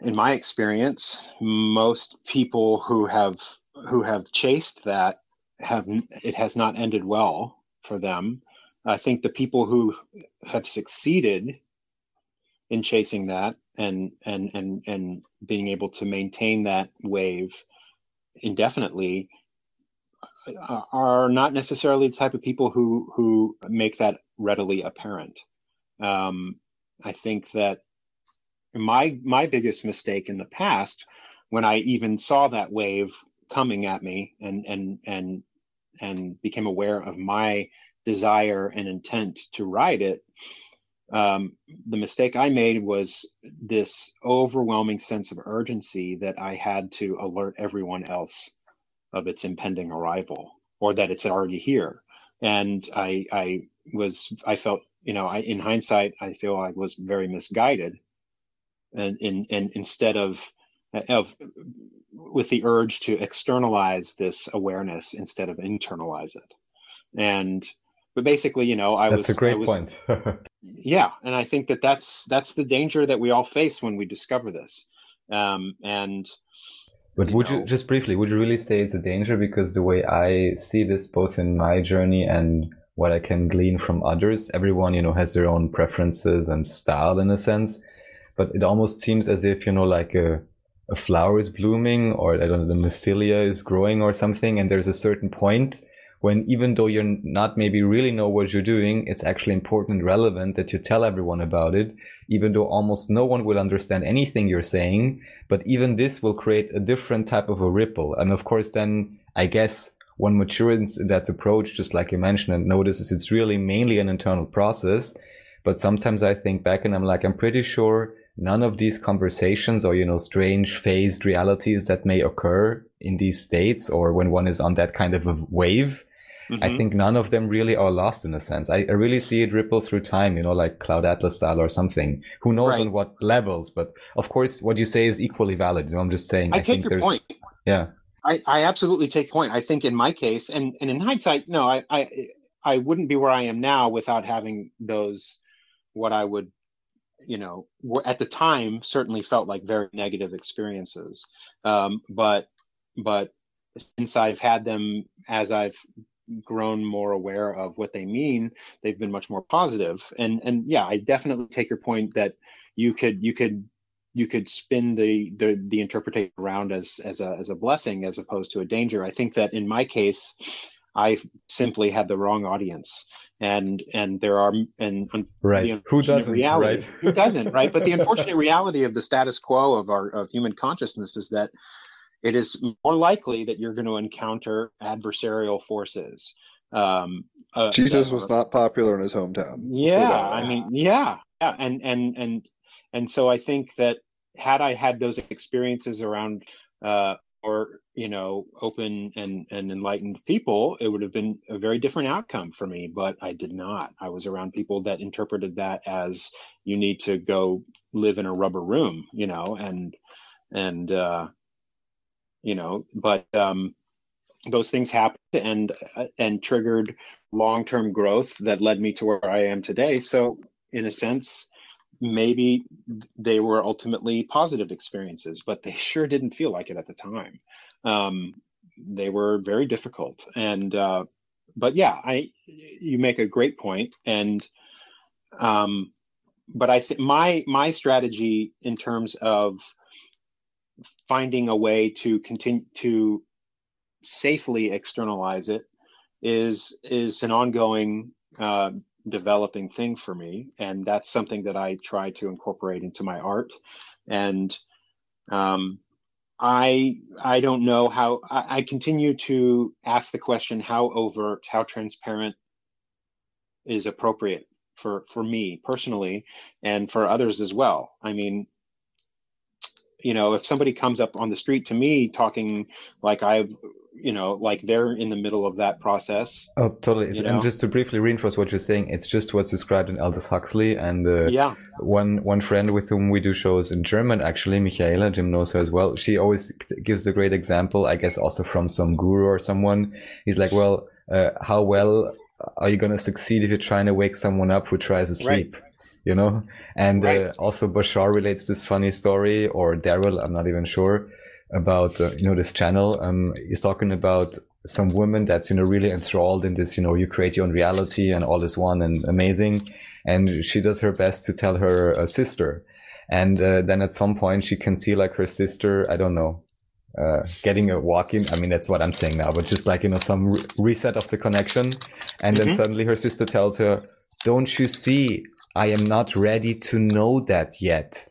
in my experience, most people who have who have chased that have it has not ended well for them. I think the people who have succeeded in chasing that and and and and being able to maintain that wave indefinitely uh, are not necessarily the type of people who who make that readily apparent. Um, I think that my my biggest mistake in the past, when I even saw that wave coming at me and and and and became aware of my desire and intent to ride it, um, the mistake I made was this overwhelming sense of urgency that I had to alert everyone else of its impending arrival or that it's already here. And I, I was, I felt, you know, I, in hindsight, I feel I was very misguided. And, in and instead of, of, with the urge to externalize this awareness instead of internalize it. And, but basically, you know, I That's was a great was, point. yeah and i think that that's that's the danger that we all face when we discover this um and But you would you just briefly, would you really say it's a danger? Because the way I see this, both in my journey and what I can glean from others, everyone, you know, has their own preferences and style in a sense. But it almost seems as if, you know, like a, a flower is blooming or I don't know, the mycelia is growing or something. And there's a certain point when even though you're not maybe really know what you're doing, it's actually important and relevant that you tell everyone about it, even though almost no one will understand anything you're saying. But even this will create a different type of a ripple. And of course, then I guess one matures in that approach, just like you mentioned, and notices it's really mainly an internal process. But sometimes I think back and I'm like, I'm pretty sure none of these conversations or, you know, strange phased realities that may occur in these states or when one is on that kind of a wave Mm-hmm. I think none of them really are lost in a sense. I, I, really see it ripple through time, you know, like Cloud Atlas style or something. Who knows right. on what levels? But of course, what you say is equally valid. You know, I'm just saying. I, I take your point. Yeah. I, I absolutely take point. I think in my case, and, and in hindsight, no, I, I I wouldn't be where I am now without having those what I would, you know, at the time certainly felt like very negative experiences. Um, but but since I've had them as I've grown more aware of what they mean they've been much more positive and and yeah i definitely take your point that you could you could you could spin the the, the interpretation around as as a as a blessing as opposed to a danger. I think that in my case i simply had the wrong audience. And and there are and right. who doesn't reality, right who doesn't right? But the unfortunate reality of the status quo of our of human consciousness is that it is more likely that you're going to encounter adversarial forces. Um, uh, Jesus was not popular in his hometown. Yeah, I mean, yeah, yeah, and and and and so I think that had I had those experiences around uh, or you know open and and enlightened people, it would have been a very different outcome for me. But I did not. I was around people that interpreted that as you need to go live in a rubber room, you know, and and uh, you know but um, those things happened and uh, and triggered long-term growth that led me to where i am today so in a sense maybe they were ultimately positive experiences but they sure didn't feel like it at the time. Um, they were very difficult. And uh, but yeah i you make a great point. And um, but i think my my strategy in terms of finding a way to continue to safely externalize it is is an ongoing uh, developing thing for me and that's something that i try to incorporate into my art. And um, i i don't know how I, I continue to ask the question how overt how transparent is appropriate for for me personally and for others as well. I mean you know if somebody comes up on the street to me talking like i you know like they're in the middle of that process oh totally. And know? just to briefly reinforce what you're saying it's just what's described in aldous huxley and uh, yeah. one one friend with whom we do shows in german actually michaela jim knows her as well. She always gives the great example i guess also from some guru or someone. He's like well uh, how well are you going to succeed if you're trying to wake someone up who tries to sleep? Right you know. And uh, right. uh, also Bashar relates this funny story, or Darryl, I'm not even sure, about uh, you know this channel. Um, he's talking about some woman that's you know really enthralled in this. You know, you create your own reality and all is one and amazing. And she does her best to tell her uh, sister. And uh, then at some point she can see like her sister, I don't know, uh, getting a walk in. I mean, that's what I'm saying now, but just like, you know, some re- reset of the connection. And mm-hmm. then suddenly her sister tells her, don't you see I am not ready to know that yet.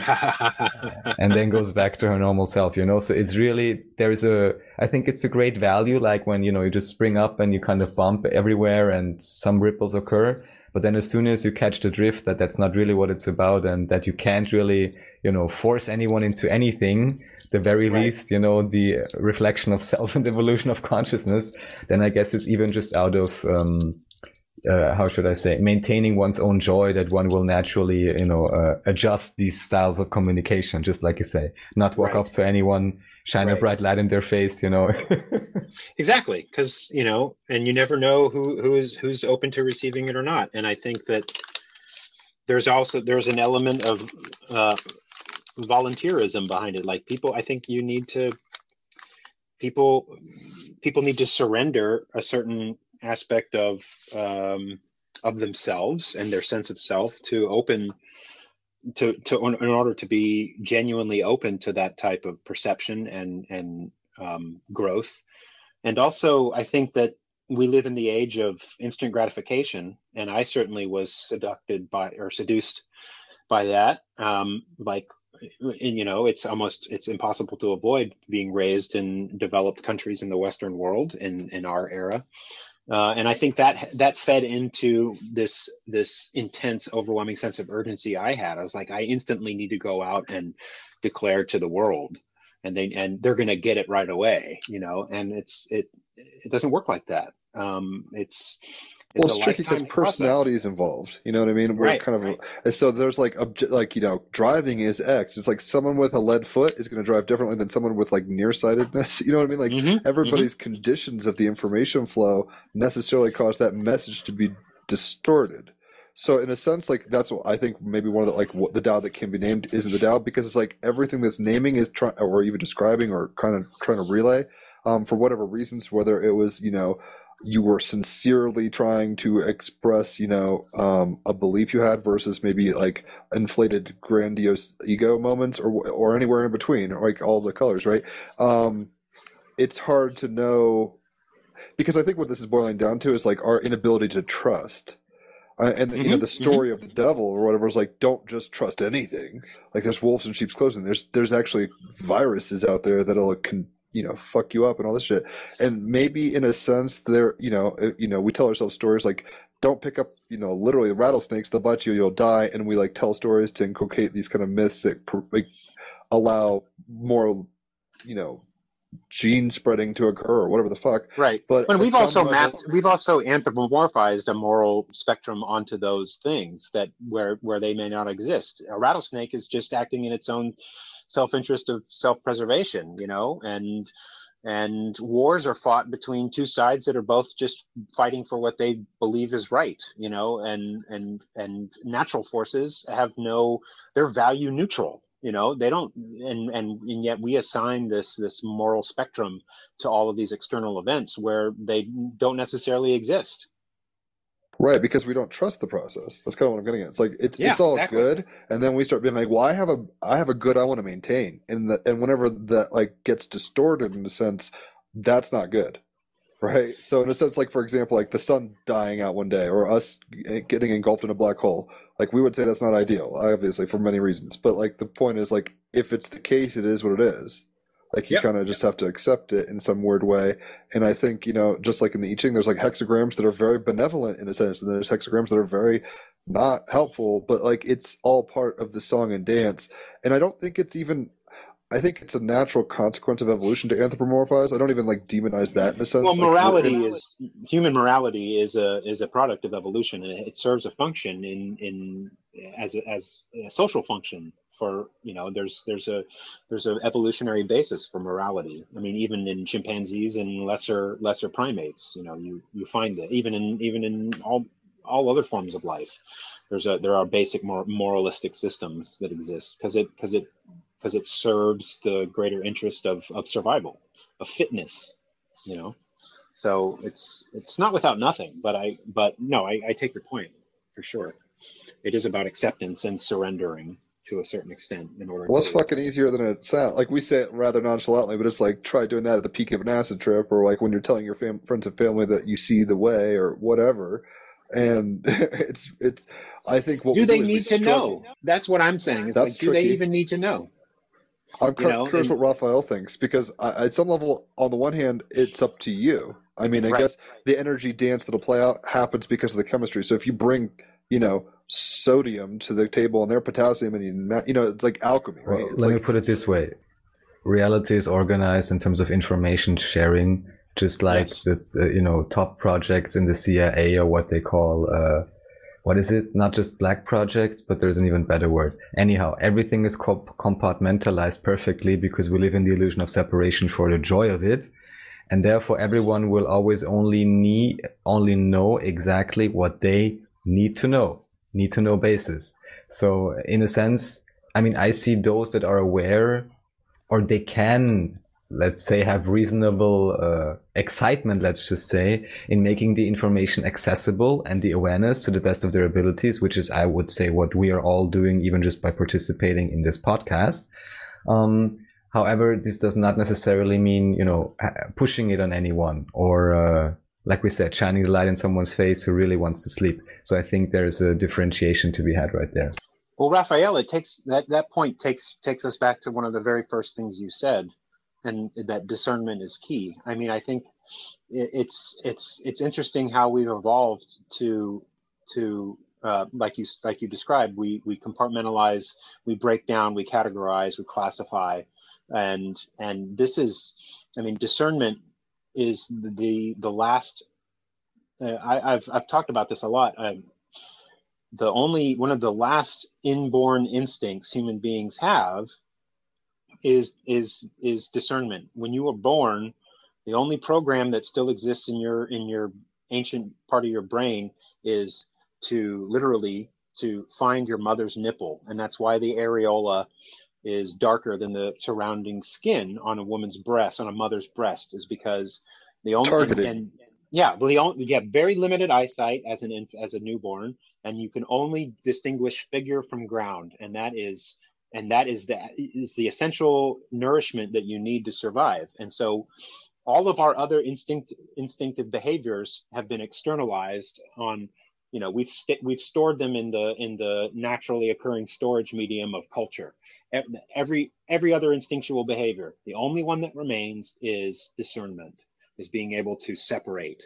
and then goes back to her normal self, you know? So it's really, there's a, I think it's a great value, like when, you know, you just spring up and you kind of bump everywhere and some ripples occur. But then as soon as you catch the drift that that's not really what it's about and that you can't really, you know, force anyone into anything, the very right. least, you know, the reflection of self and evolution of consciousness, then I guess it's even just out of, um, uh, how should I say, maintaining one's own joy that one will naturally, you know, uh, adjust these styles of communication, just like you say, not walk right. up to anyone, shine right. a bright light in their face, you know. exactly, because you know, and you never know who who is who's open to receiving it or not. And I think that there's also there's an element of uh, volunteerism behind it. Like people, I think you need to people people need to surrender a certain aspect of um, of themselves and their sense of self to open to to in order to be genuinely open to that type of perception and and um, growth and also i think that we live in the age of instant gratification and i certainly was seducted by or seduced by that um, like and, you know, it's almost it's impossible to avoid being raised in developed countries in the Western world in in our era. Uh, and I think that that fed into this this intense, overwhelming sense of urgency I had. I was like, I instantly need to go out and declare to the world, and they and they're going to get it right away, you know. And it's it it doesn't work like that. Um, it's well, it's tricky because personality is involved. You know what I mean? We're right, kind of right. so there's like obje- like you know driving is X. It's like someone with a lead foot is going to drive differently than someone with like nearsightedness. You know what I mean? Like mm-hmm, everybody's mm-hmm. conditions of the information flow necessarily cause that message to be distorted. So in a sense, like that's what I think maybe one of the like what the DAO that can be named isn't the DAO because it's like everything that's naming is trying or even describing or kind of trying to relay um, for whatever reasons, whether it was you know you were sincerely trying to express, you know, um, a belief you had versus maybe like inflated, grandiose ego moments, or or anywhere in between, like all the colors, right? Um, it's hard to know because I think what this is boiling down to is like our inability to trust. Uh, and mm-hmm, you know the story mm-hmm. of the devil or whatever is like don't just trust anything like there's wolves in sheep's clothing there's there's actually viruses out there that'll con- you know fuck you up and all this shit. And maybe in a sense there you know uh, you know we tell ourselves stories like don't pick up you know literally rattlesnakes they'll bite you you'll die. And we like tell stories to inculcate these kind of myths that like allow more you know gene spreading to occur or whatever the fuck. Right. But when we've also mapped we've also anthropomorphized a moral spectrum onto those things that where where they may not exist. A rattlesnake is just acting in its own self-interest of self-preservation you know and and wars are fought between two sides that are both just fighting for what they believe is right you know and and and natural forces have no they're value neutral you know they don't and and and yet we assign this this moral spectrum to all of these external events where they don't necessarily exist Right, because we don't trust the process. That's kind of what I'm getting at. It's like it's Yeah, it's all exactly. good, and then we start being like, "Well, I have a I have a good I want to maintain," and the, and whenever that like gets distorted in a sense, that's not good, right? So in a sense, like for example, like the sun dying out one day, or us getting engulfed in a black hole, like we would say that's not ideal, obviously for many reasons. But like the point is, like if it's the case, it is what it is. Like you Yep. kind of just have to accept it in some weird way. And I think, you know, just like in the I Ching, there's like hexagrams that are very benevolent in a sense, and there's hexagrams that are very not helpful, but like it's all part of the song and dance. And I don't think it's even I think it's a natural consequence of evolution to anthropomorphize. I don't even like demonize that in a sense. well Like, morality is human morality is a is a product of evolution and it serves a function in in as a, as a social function for you know there's there's a there's an evolutionary basis for morality. I mean even in chimpanzees and lesser lesser primates you know you you find that even in even in all all other forms of life there's a there are basic mor- moralistic systems that exist because it because it because it serves the greater interest of of survival of fitness you know? So it's it's not without nothing but i but no i, I take your point for sure. It is about acceptance and surrendering to a certain extent in order Well, to fucking easier than it sounds. Like we say it rather nonchalantly, but it's like try doing that at the peak of an acid trip, or like when you're telling your fam- friends and family that you see the way, or whatever. And it's it's. I think what do they do need to struggle. know that's what i'm saying it's That's like do they even need to know I'm you know, curious and- what Raphael thinks because I, at some level, on the one hand, it's up to you. I mean, I Right. guess the energy dance that'll play out happens because of the chemistry. So if you bring, you know, sodium to the table and their potassium, and you, you know, it's like alchemy, right? Well, let me put it this way. Reality is organized in terms of information sharing just like Yes. the, the you know top projects in the cia or what they call uh what is it? Not just black projects but there's an even better word. Anyhow everything is co- compartmentalized perfectly because we live in the illusion of separation for the joy of it. And therefore everyone will always only need only know exactly what they need to know need to know basis. So in a sense i mean i see those that are aware or they can let's say have reasonable uh, excitement let's just say in making the information accessible and the awareness to the best of their abilities which is i would say what we are all doing even just by participating in this podcast. Um, however this does not necessarily mean you know pushing it on anyone or uh, like we said shining the light in someone's face who really wants to sleep so i think there's a differentiation to be had right there Well, Raphael, it takes that that point takes takes us back to one of the very first things you said, and that discernment is key. I mean, I think it's it's it's interesting how we've evolved to to uh, like you like you described. We we compartmentalize, we break down, we categorize, we classify, and and this is, I mean, discernment is the the last. Uh, I, I've I've talked about this a lot. Um, the only one of the last inborn instincts human beings have is is is discernment when you were born the only program that still exists in your in your ancient part of your brain is to literally to find your mother's nipple and that's why the areola is darker than the surrounding skin on a woman's breast on a mother's breast is because the only Targeted. and, yeah well the only you have very limited eyesight as an inf- as a newborn and you can only distinguish figure from ground and that is and that is the is the essential nourishment that you need to survive and so all of our other instinct instinctive behaviors have been externalized on you know we've st- we've stored them in the in the naturally occurring storage medium of culture. Every every other instinctual behavior the only one that remains is discernment is being able to separate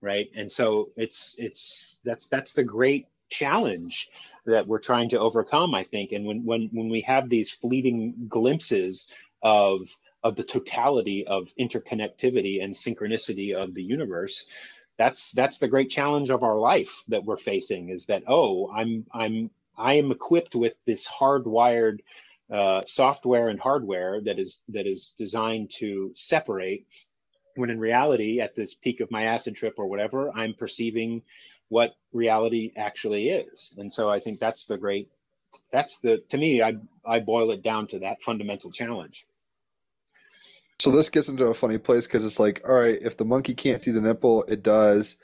right? And so it's it's that's that's the great challenge that we're trying to overcome i think. And when when when we have these fleeting glimpses of of the totality of interconnectivity and synchronicity of the universe that's that's the great challenge of our life that we're facing is that oh i'm i'm i am equipped with this hardwired uh, software and hardware that is that is designed to separate when in reality at this peak of my acid trip or whatever i'm perceiving what reality actually is. And so i think that's the great that's the to me i i boil it down to that fundamental challenge So this gets into a funny place because it's like, all right, if the monkey can't see the nipple, it does.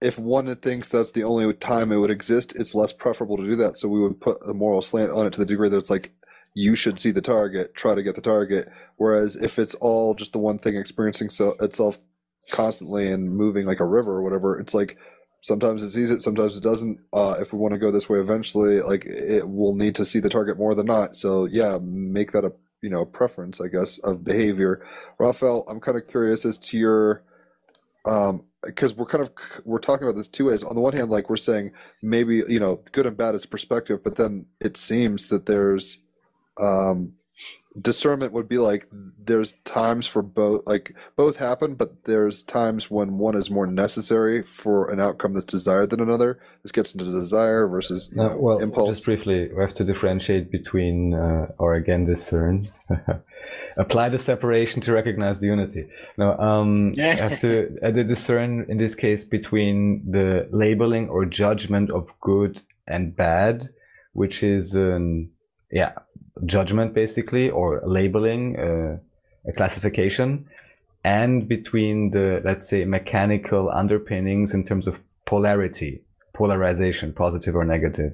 If one thinks that's the only time it would exist, it's less preferable to do that. So we would put a moral slant on it to the degree that it's like, you should see the target, try to get the target. Whereas if it's all just the one thing experiencing so itself constantly and moving like a river or whatever, it's like sometimes it sees it, sometimes it doesn't. Uh, if we want to go this way eventually, like it will need to see the target more than not. So yeah, make that a you know preference, I guess, of behavior. Raphael, I'm kind of curious as to your um because we're kind of we're talking about this two ways. On the one hand, like we're saying maybe you know good and bad is perspective, but then it seems that there's um discernment would be like there's times for both like both happen but there's times when one is more necessary for an outcome that's desired than another this gets into desire versus you Uh, know, well, impulse just briefly, we have to differentiate between, uh, or again, discern. Apply the separation to recognize the unity. No, um, you have to uh, the discern in this case between the labeling or judgment of good and bad, which is, um, yeah, judgment basically, or labeling, uh, a classification, and between the, let's say, mechanical underpinnings in terms of polarity, polarization, positive or negative.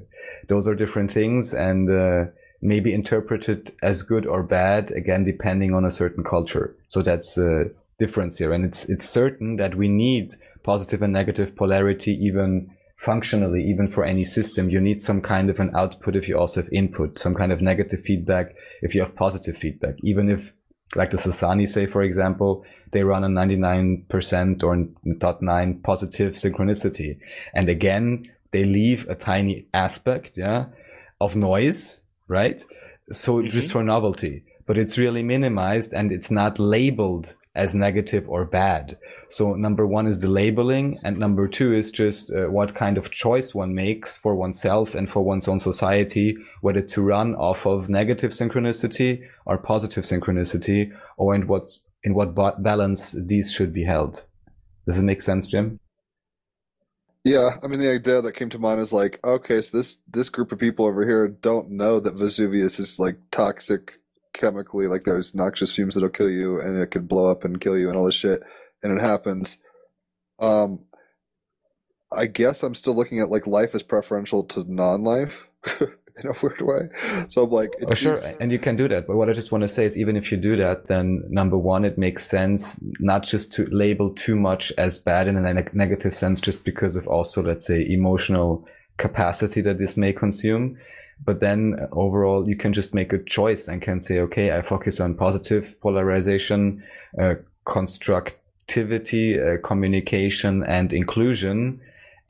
Those are different things and uh, may be interpreted as good or bad, again, depending on a certain culture. So that's a difference here. And it's, it's certain that we need positive and negative polarity even functionally, even for any system. You need some kind of an output if you also have input, some kind of negative feedback if you have positive feedback. Even if, like the Sasani say, for example, they run a 99% or 0.9 positive synchronicity. And again, they leave a tiny aspect, yeah, of noise, right? So just mm-hmm. for novelty, but it's really minimized and it's not labeled as negative or bad. So number one is the labeling, and number two is just uh, what kind of choice one makes for oneself and for one's own society, whether to run off of negative synchronicity or positive synchronicity, or in what's in what ba- balance these should be held. Does it make sense, Jim? Yeah, I mean the idea that came to mind is like, okay, so this this group of people over here don't know that Vesuvius is like toxic chemically, like there's noxious fumes that'll kill you and it could blow up and kill you and all this shit, and it happens. Um, I guess I'm still looking at like life is preferential to non-life in a weird way. So I'm like, Oh, sure, and you can do that. But what I just want to say is, even if you do that, then number one, it makes sense not just to label too much as bad in a neg- negative sense, just because of also, let's say, emotional capacity that this may consume. But then uh, overall you can just make a choice and can say okay i focus on positive polarization uh, constructivity uh, communication and inclusion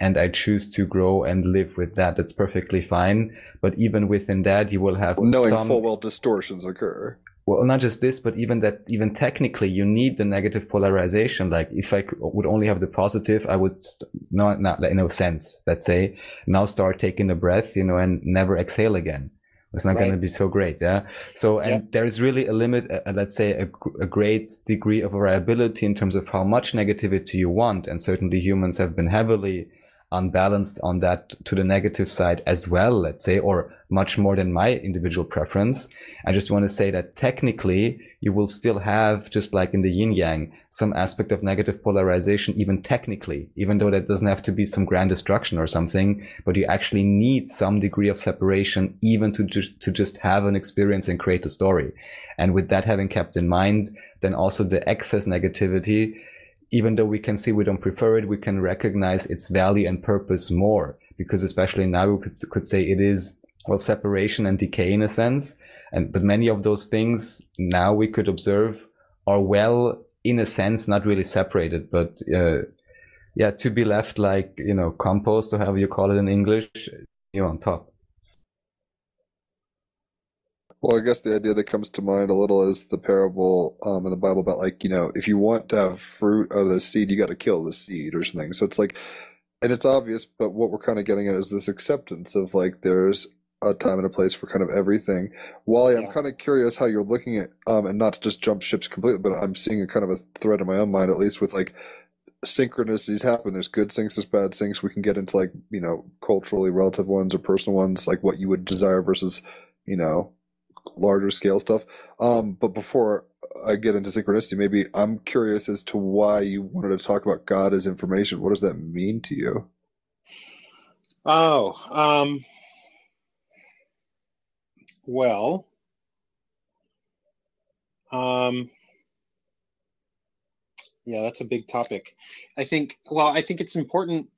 and i choose to grow and live with that that's perfectly fine but even within that you will have Knowing some full well distortions occur. Well not just this but even that even technically you need the negative polarization. Like if i could, would only have the positive i would st- not not in a sense let's say now start taking a breath you know and never exhale again. It's not going to be so great yeah? So and Yeah. there's really a limit uh, let's say a, a great degree of variability in terms of how much negativity you want and certainly humans have been heavily unbalanced on that to the negative side as well let's say or much more than my individual preference I just want to say that technically you will still have, just like in the yin yang, some aspect of negative polarization, even technically, even though that doesn't have to be some grand destruction or something, but you actually need some degree of separation even to just, to just have an experience and create a story. And with that having kept in mind, then also the excess negativity, even though we can see we don't prefer it, we can recognize its value and purpose more because especially now we could, could say it is well separation and decay in a sense and but many of those things now we could observe are well in a sense not really separated but uh, yeah to be left like you know compost or however you call it in english you know on top Well, I guess the idea that comes to mind a little is the parable um, in the Bible about like, you know, if you want to have fruit out of the seed, you got to kill the seed or something. So it's like, and it's obvious, but what we're kind of getting at is this acceptance of like there's a time and a place for kind of everything. Wally, I'm kind of curious how you're looking at, um, and not to just jump ships completely, but I'm seeing a kind of a thread in my own mind, at least with like synchronicities happen. There's good things, there's bad things. We can get into like, you know, culturally relative ones or personal ones, like what you would desire versus, you know, larger scale stuff. Um, but before I get into synchronicity, maybe I'm curious as to why you wanted to talk about God as information. What does that mean to you? Oh, um, well, um, yeah, that's a big topic. I think, well, I think it's important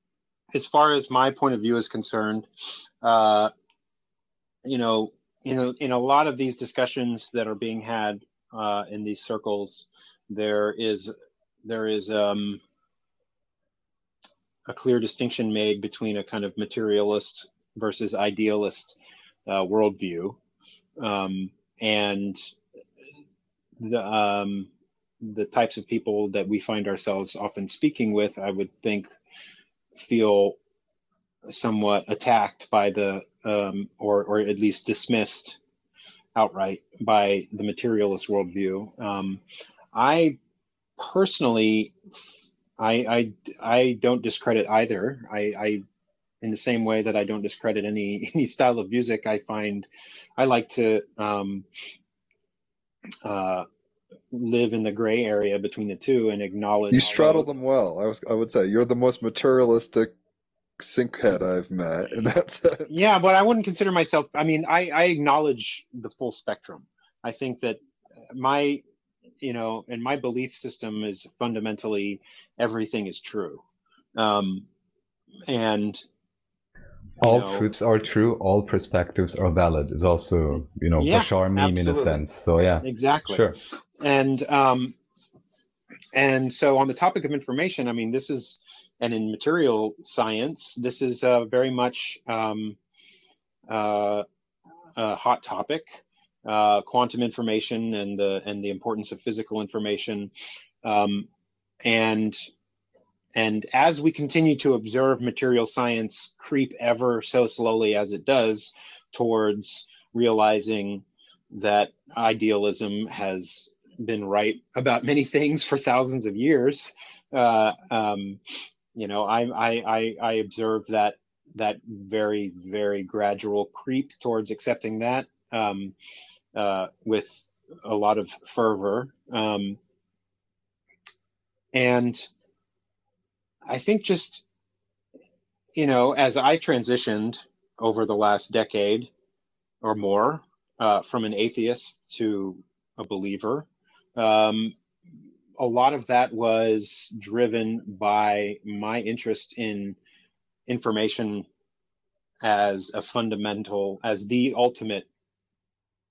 as far as my point of view is concerned. Uh, you know, in a, in a lot of these discussions that are being had uh, in these circles, there is there is um, a clear distinction made between a kind of materialist versus idealist uh, worldview, um, and the um, the types of people that we find ourselves often speaking with, I would think, feel somewhat attacked by the um, or or at least dismissed outright by the materialist worldview. Um, I personally, I, I I don't discredit either. I, I in the same way that I don't discredit any any style of music. I find I like to um, uh, live in the gray area between the two and acknowledge. You straddle them well. I was, I would say you're the most materialistic sinkhead I've met in that sense. Yeah, but I wouldn't consider myself. I mean, I, I acknowledge the full spectrum. I think that my, you know, and my belief system is fundamentally everything is true, um, and all know, truths are true all perspectives are valid is also you know Yeah, bashar meme in a sense so yeah. Exactly. sure. And um and so on the topic of information i mean this is and in material science this is uh, very much um, uh, a hot topic. Uh, quantum information and the and the importance of physical information. Um, and and as we continue to observe material science creep ever so slowly as it does towards realizing that idealism has been right about many things for thousands of years. Uh, um, you know, I, I, I, observe that that very, very gradual creep towards accepting that um, uh, with a lot of fervor. Um, and I think just, you know, as I transitioned over the last decade or more uh, from an atheist to a believer, um, a lot of that was driven by my interest in information as a fundamental, as the ultimate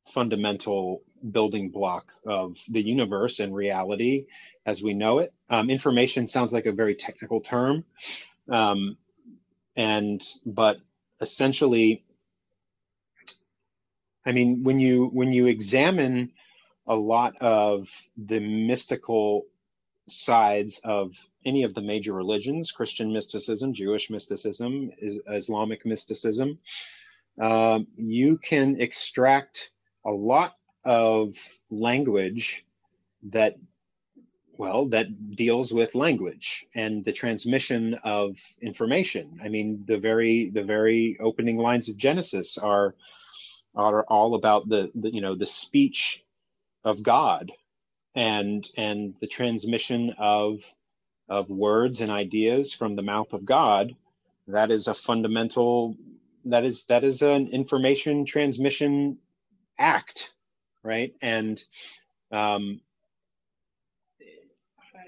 fundamental building block of the universe and reality as we know it. Um, information sounds like a very technical term, um, and but essentially, I mean, when you when you examine a lot of the mystical sides of any of the major religions christian mysticism jewish mysticism islamic mysticism um, you can extract a lot of language that well that deals with language and the transmission of information. I mean the very the very opening lines of genesis are are all about the, the you know the speech of god and and the transmission of of words and ideas from the mouth of god. That is a fundamental that is that is an information transmission act right? And um,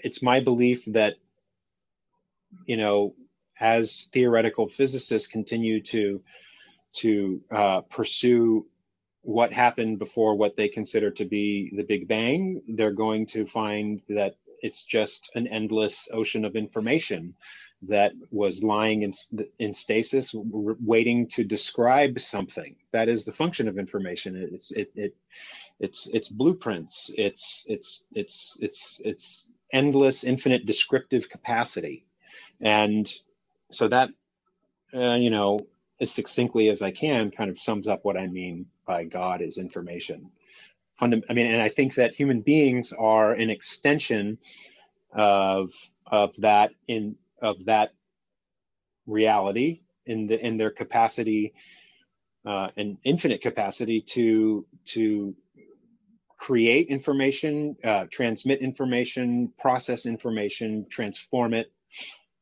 it's my belief that you know as theoretical physicists continue to to uh, pursue what happened before what they consider to be the big bang they're going to find that it's just an endless ocean of information that was lying in, in stasis waiting to describe something. That is the function of information. It's it, it it's it's blueprints. It's it's it's it's it's endless infinite descriptive capacity. And so that uh, you know as succinctly as i can kind of sums up what i mean by god is information. Fundam- i mean and i think that human beings are an extension of of that in of that reality in the in their capacity uh, and infinite capacity to to create information, uh, transmit information, process information, transform it,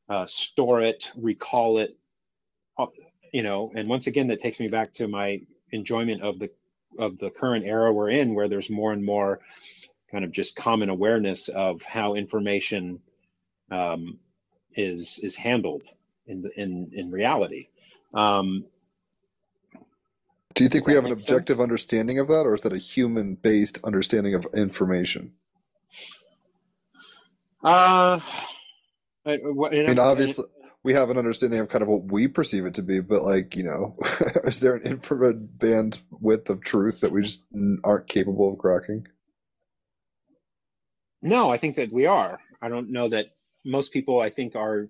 uh, store it, recall it. Uh, you know, and once again, that takes me back to my enjoyment of the of the current era we're in, where there's more and more kind of just common awareness of how information um, is is handled in in in reality. Um, Do you think we have an objective sense? understanding of that, or is that a human-based understanding of information? uh, I, I mean, obviously, we have an understanding of kind of what we perceive it to be, but like, you know, is there an infrared band width of truth that we just aren't capable of cracking? No, I think that we are. I don't know that most people. I think are.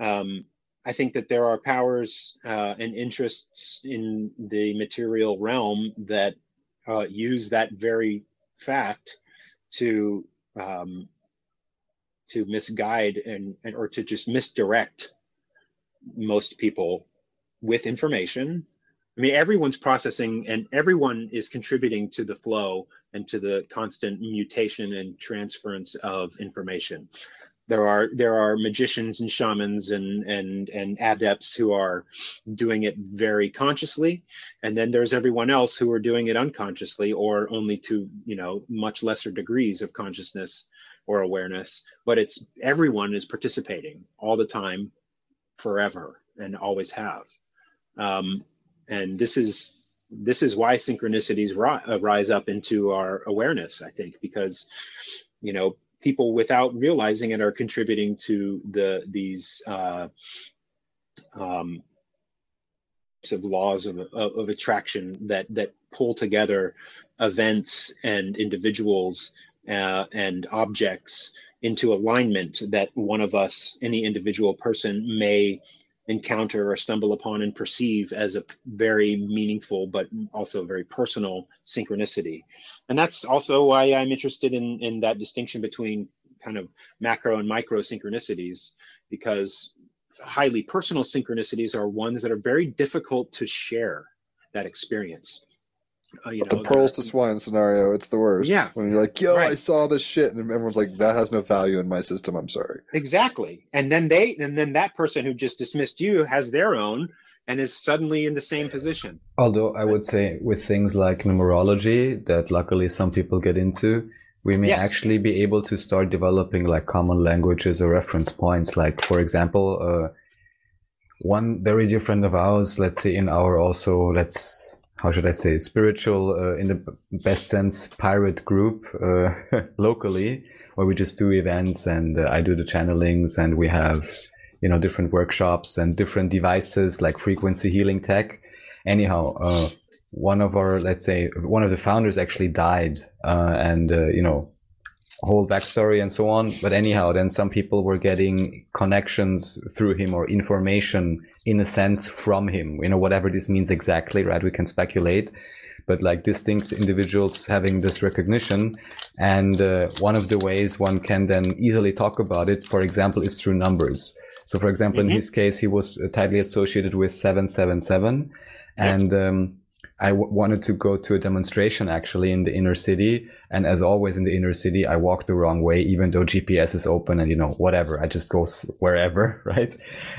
Um, I think that there are powers uh, and interests in the material realm that uh, use that very fact to um, to misguide and, and or to just misdirect most people with information. I mean, everyone's processing and everyone is contributing to the flow and to the constant mutation and transference of information. There are there are magicians and shamans and and and adepts who are doing it very consciously, and then there's everyone else who are doing it unconsciously or only to you know much lesser degrees of consciousness or awareness. But it's everyone is participating all the time, forever, and always have. Um, and this is this is why synchronicities ri- uh, rise up into our awareness i think because you know people without realizing it are contributing to the these uh, um, of laws of, of, of attraction that that pull together events and individuals uh, and objects into alignment that one of us any individual person may encounter or stumble upon and perceive as a very meaningful but also very personal synchronicity. And that's also why i'm interested in in that distinction between kind of macro and micro synchronicities because highly personal synchronicities are ones that are very difficult to share that experience uh, you But know the pearls the- to swine scenario, it's the worst. Yeah. When you're like, yo, I saw this shit, and everyone's like, that has no value in my system. I'm sorry. Exactly. And then they and then that person who just dismissed you has their own and is suddenly in the same position. Although I would say with things like numerology that luckily some people get into, we may Yes. actually be able to start developing like common languages or reference points. Like for example, uh, one very dear friend of ours, let's say in our also, let's, how should I say, spiritual, uh, in the best sense, pirate group, uh, locally, where we just do events and uh, I do the channelings and we have, you know, different workshops and different devices like frequency healing tech. Anyhow, uh, one of our, let's say, one of the founders actually died, uh, and, uh, you know, whole backstory and so on. But anyhow, then some people were getting connections through him or information in a sense from him, you know, whatever this means exactly, right? We can speculate, but like distinct individuals having this recognition. And uh, one of the ways one can then easily talk about it, for example, is through numbers. So, for example, Mhm. in his case, he was uh, tightly associated with 777. And, um, I w- wanted to go to a demonstration actually in the inner city. And as always in the inner city, I walk the wrong way, even though GPS is open and, you know, whatever. I just go wherever, right?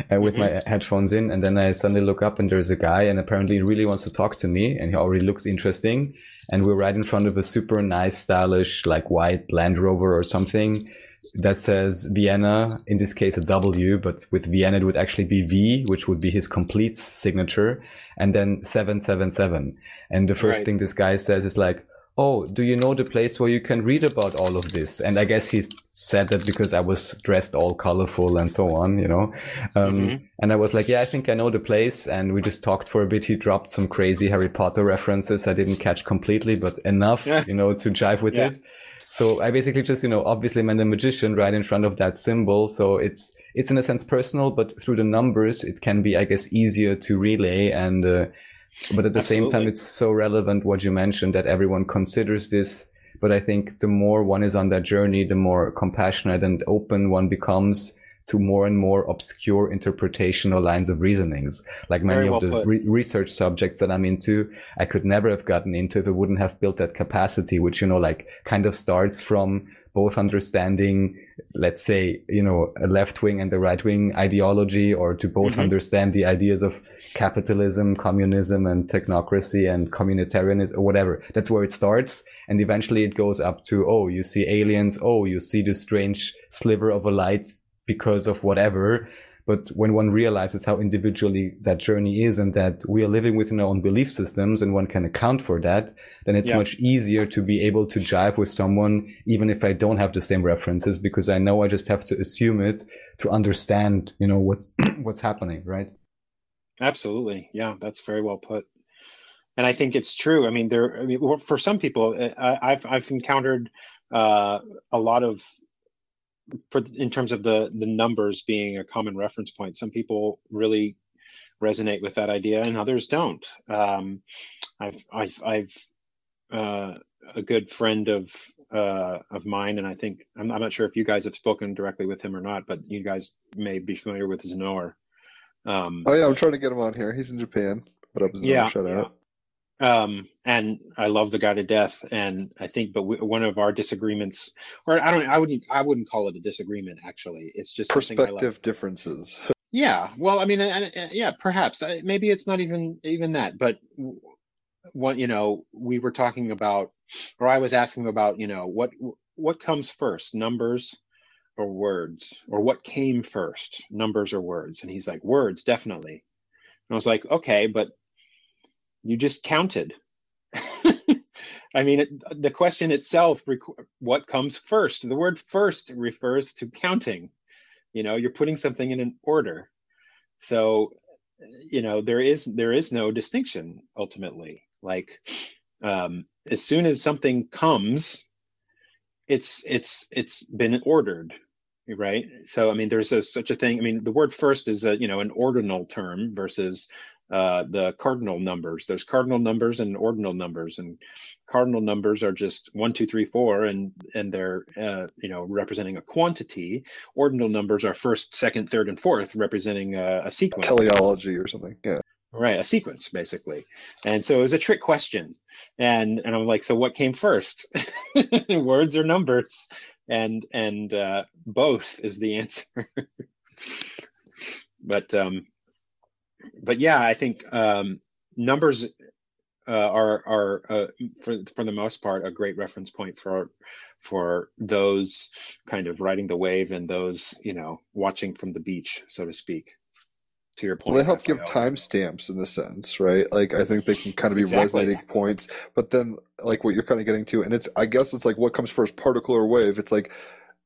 And with my mm-hmm. headphones in. And then I suddenly look up and there's a guy and apparently he really wants to talk to me and he already looks interesting. And we're right in front of a super nice, stylish, like white Land Rover or something that says Vienna, in this case a W, but with Vienna it would actually be V, which would be his complete signature, and then 777. And the first Right. thing this guy says is like, Oh, do you know the place where you can read about all of this? And I guess he said that because I was dressed all colorful and so on, you know. Um, Mhm. And I was like, yeah, I think I know the place. And we just talked for a bit. He dropped some crazy Harry Potter references I didn't catch completely, but enough, Yeah. you know, to jive with Yeah. it. So I basically just, you know, obviously met a magician right in front of that symbol. So it's, it's in a sense personal, but through the numbers, it can be, I guess, easier to relay. And, uh, but at the same time, it's so relevant what you mentioned that everyone considers this. But I think the more one is on that journey, the more compassionate and open one becomes to more and more obscure interpretational lines of reasonings. Like many Very of well those re- research subjects that I'm into, I could never have gotten into if I wouldn't have built that capacity, which, you know, like kind of starts from both understanding, let's say, you know, a left wing and the right wing ideology, or to both Mhm. understand the ideas of capitalism, communism, and technocracy and communitarianism, or whatever. That's where it starts. And eventually it goes up to, oh, you see aliens. Oh, you see this strange sliver of a light because of whatever. But when one realizes how individually that journey is and that we are living within our own belief systems and one can account for that, then it's Yeah. much easier to be able to jive with someone, even if I don't have the same references, because I know I just have to assume it to understand, you know, what's, what's happening, right? Absolutely. Yeah, that's very well put. And I think it's true. I mean, there. I mean, for some people, uh, I, I've I've encountered uh, a lot of, for in terms of the the numbers being a common reference point. Some people really resonate with that idea, and others don't. Um, I've I've I've uh, a good friend of uh, of mine, and I think I'm, I'm not sure if you guys have spoken directly with him or not, but you guys may be familiar with Znor. Um, Oh yeah, I'm trying to get him on here. He's in Japan. What up, Zoro? yeah, Shout yeah. out. Um, and I love the guy to death. And I think, but we, one of our disagreements, or I don't, I wouldn't, I wouldn't call it a disagreement. Actually, it's just I like. Perspective differences. Yeah. Well, I mean, yeah, perhaps I- maybe it's not even even that, but what you know, we were talking about, or I was asking about, you know, what what comes first, numbers or words, or what came first, numbers or words? And he's like, words, definitely. And I was like, okay, but you just counted. I mean, it, the question itself, what comes first? The word first refers to counting. You know, you're putting something in an order. So, you know, there is there is no distinction ultimately. Like, um, as soon as something comes, it's it's it's been ordered, right? So, I mean, there's a, such a thing. I mean, the word first is a you know an ordinal term versus uh, the cardinal numbers. There's cardinal numbers and ordinal numbers, and cardinal numbers are just one, two, three, four, and and they're uh, you know representing a quantity. Ordinal numbers are first, second, third, and fourth, representing a, a sequence. Teleology or something. Yeah. Right, a sequence basically. And so it was a trick question. And and I'm like, so what came first? Words or numbers? And and uh, both is the answer. but um but yeah, I think um numbers uh, are are uh, for for the most part a great reference point for for those kind of riding the wave and those you know watching from the beach, so to speak to your point Well, they help give timestamps in a sense, right? Like I think they can kind of be Exactly. resonating points, but then like what you're kind of getting to, and it's I guess it's like what comes first, particle or wave? It's like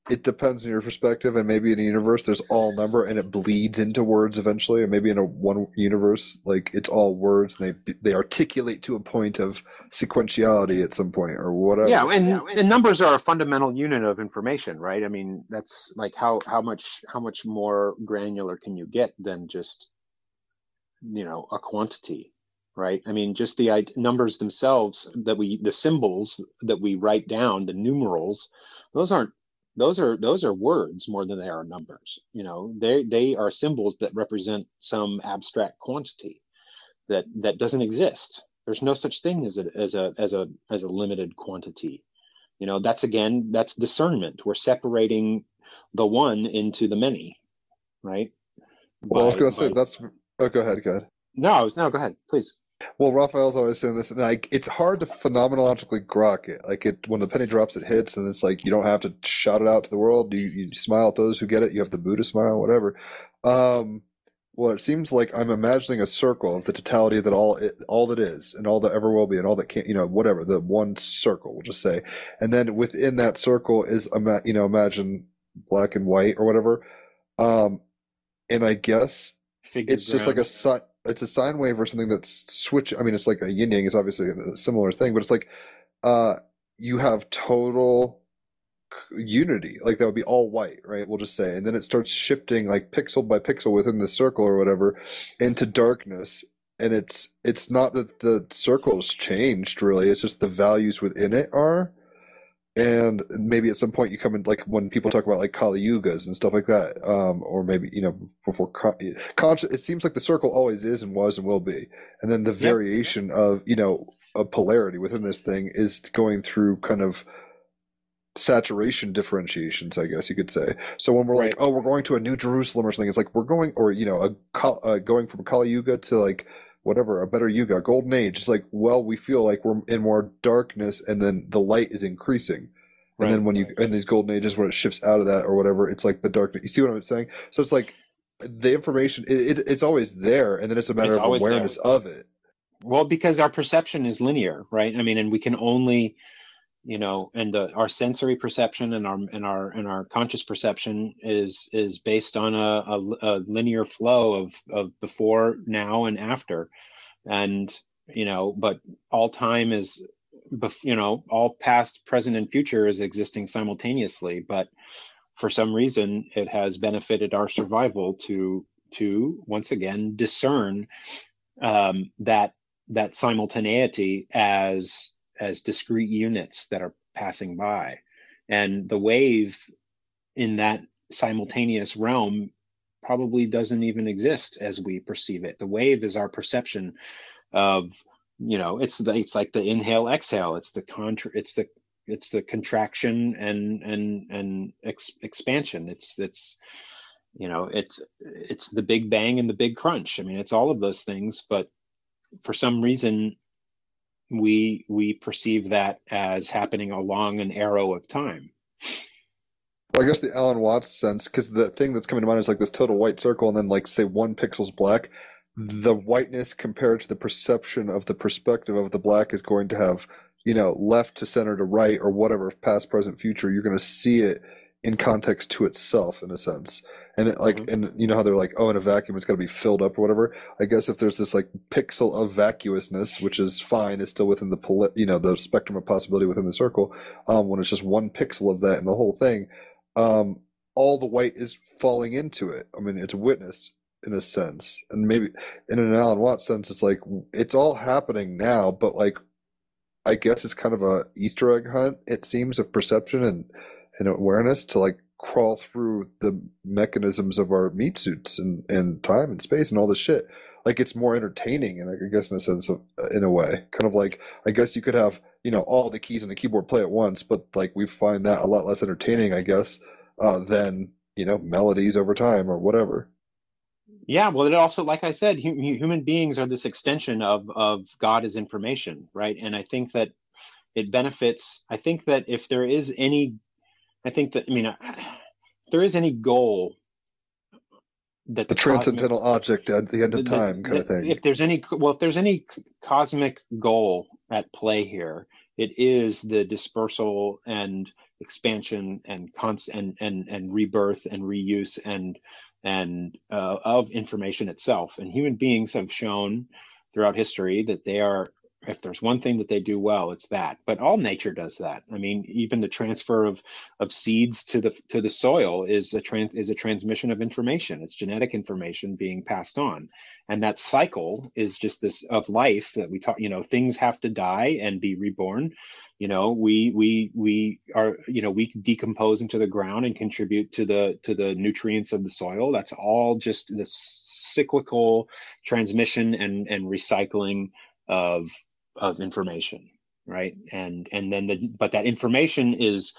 it depends on your perspective, and maybe in a universe there's all number and it bleeds into words eventually, or maybe in a one universe like it's all words and they they articulate to a point of sequentiality at some point or whatever. yeah and, and numbers are a fundamental unit of information right i mean that's like how how much how much more granular can you get than just you know a quantity right i mean just the numbers themselves that we the symbols that we write down the numerals those aren't those are those are words more than they are numbers you know? They they are symbols that represent some abstract quantity that that doesn't exist. There's no such thing as a as a as a as a limited quantity. You know that's again that's discernment. We're separating the one into the many right? Well, I was gonna say that's. Oh, go ahead, go ahead. no no go ahead please Well, Raphael's always saying this, and like it's hard to phenomenologically grok it. Like it, when the penny drops, it hits, and it's like you don't have to shout it out to the world. You you smile at those who get it. You have the Buddha smile, whatever. Um, well, it seems like I'm imagining a circle of the totality that all it, all that is, and all that ever will be, and all that can't, you know, whatever the one circle. We'll just say, and then within that circle is ima- you know, imagine black and white or whatever. Um, and I guess Figure it's just like a it's a sine wave or something that's switch i mean it's like a yin yang is obviously a similar thing but it's like uh you have total unity like that would be all white right we'll just say and then it starts shifting like pixel by pixel within the circle or whatever into darkness and it's it's not that the circle's changed really it's just the values within it are and maybe at some point you come in like when people talk about like Kali Yugas and stuff like that, um, or maybe you know before conscious. It seems like the circle always is and was and will be, and then the variation of you know a polarity within this thing is going through kind of saturation differentiations, I guess you could say. So when we're like, oh, we're going to a New Jerusalem or something, it's like we're going, or you know, a Kal- uh, going from Kali Yuga to like whatever a better yuga golden age. It's like well we feel like we're in more darkness and then the light is increasing. And then when you in these golden ages when it shifts out of that or whatever it's like the darkness. You see what i'm saying? So it's like the information it, it, it's always there and then it's a matter It's of always there. awareness of it. Well, because our perception is linear, right? I mean, and we can only, you know, and uh, our sensory perception and our and our and our conscious perception is is based on a, a, a linear flow of of before, now, and after, and you know, but all time is, you know, all past, present, and future is existing simultaneously, but for some reason, it has benefited our survival to to once again discern um, that that simultaneity as as discrete units that are passing by. And the wave in that simultaneous realm probably doesn't even exist as we perceive it. The wave is our perception of you know it's the it's like the inhale exhale. It's the contra it's the it's the contraction and and and ex- expansion. It's it's you know it's it's the big bang and the big crunch. I mean it's all of those things but for some reason we we perceive that as happening along an arrow of time. Well, i guess the alan watts sense because the thing that's coming to mind is like this total white circle and then like say one pixel's black. The whiteness compared to the perception of the perspective of the black is going to have you know left to center to right or whatever past present future. You're going to see it in context to itself in a sense and it, like Mhm. and you know how they're like oh in a vacuum it's got to be filled up or whatever. I guess if there's this like pixel of vacuousness which is fine is still within the poli- you know the spectrum of possibility within the circle um when it's just one pixel of that in the whole thing um all the white is falling into it. I mean it's witnessed in a sense. And maybe in an alan watts sense it's like it's all happening now but like i guess it's kind of a easter egg hunt it seems of perception and and awareness to like crawl through the mechanisms of our meat suits and, and time and space and all this shit. Like it's more entertaining, and I guess in a sense of in a way, kind of like I guess you could have you know all the keys on the keyboard play at once, but like we find that a lot less entertaining, I guess, uh, than you know melodies over time or whatever. yeah well it also like i said hu- hu- human beings are this extension of of god as information right and i think that it benefits i think that if there is any i think that i mean if there is any goal that The the cosmic- transcendental object at the end of the- the- time kind of thing. If there's any, well, if there's any cosmic goal at play here, it is the dispersal and expansion and const and and and rebirth and reuse and and uh, of information itself. And human beings have shown throughout history that they are. If there's one thing that they do well, it's that. But all nature does that. I mean, even the transfer of of seeds to the to the soil is a trans is a transmission of information. It's genetic information being passed on and that cycle is just this of life that we talk you know things have to die and be reborn you know we we we are you know we decompose into the ground and contribute to the to the nutrients of the soil that's all just this cyclical transmission and and recycling of of information right? And and then the but that information is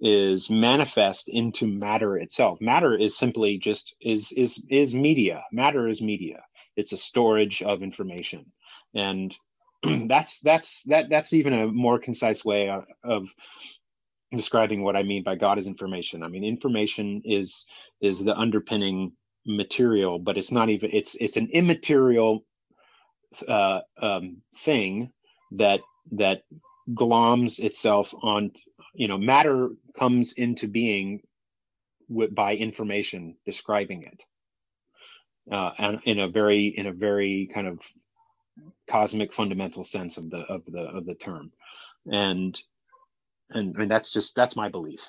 is manifest into matter itself. Matter is simply just is is is media. Matter is media. It's a storage of information. And that's that's that that's even a more concise way of, of describing what i mean by god is information. I mean information is is the underpinning material but it's not even it's it's an immaterial uh, um, thing that that gloms itself on you know matter comes into being by information describing it. Uh, and in a very in a very kind of cosmic fundamental sense of the of the of the term. And and I mean that's just that's my belief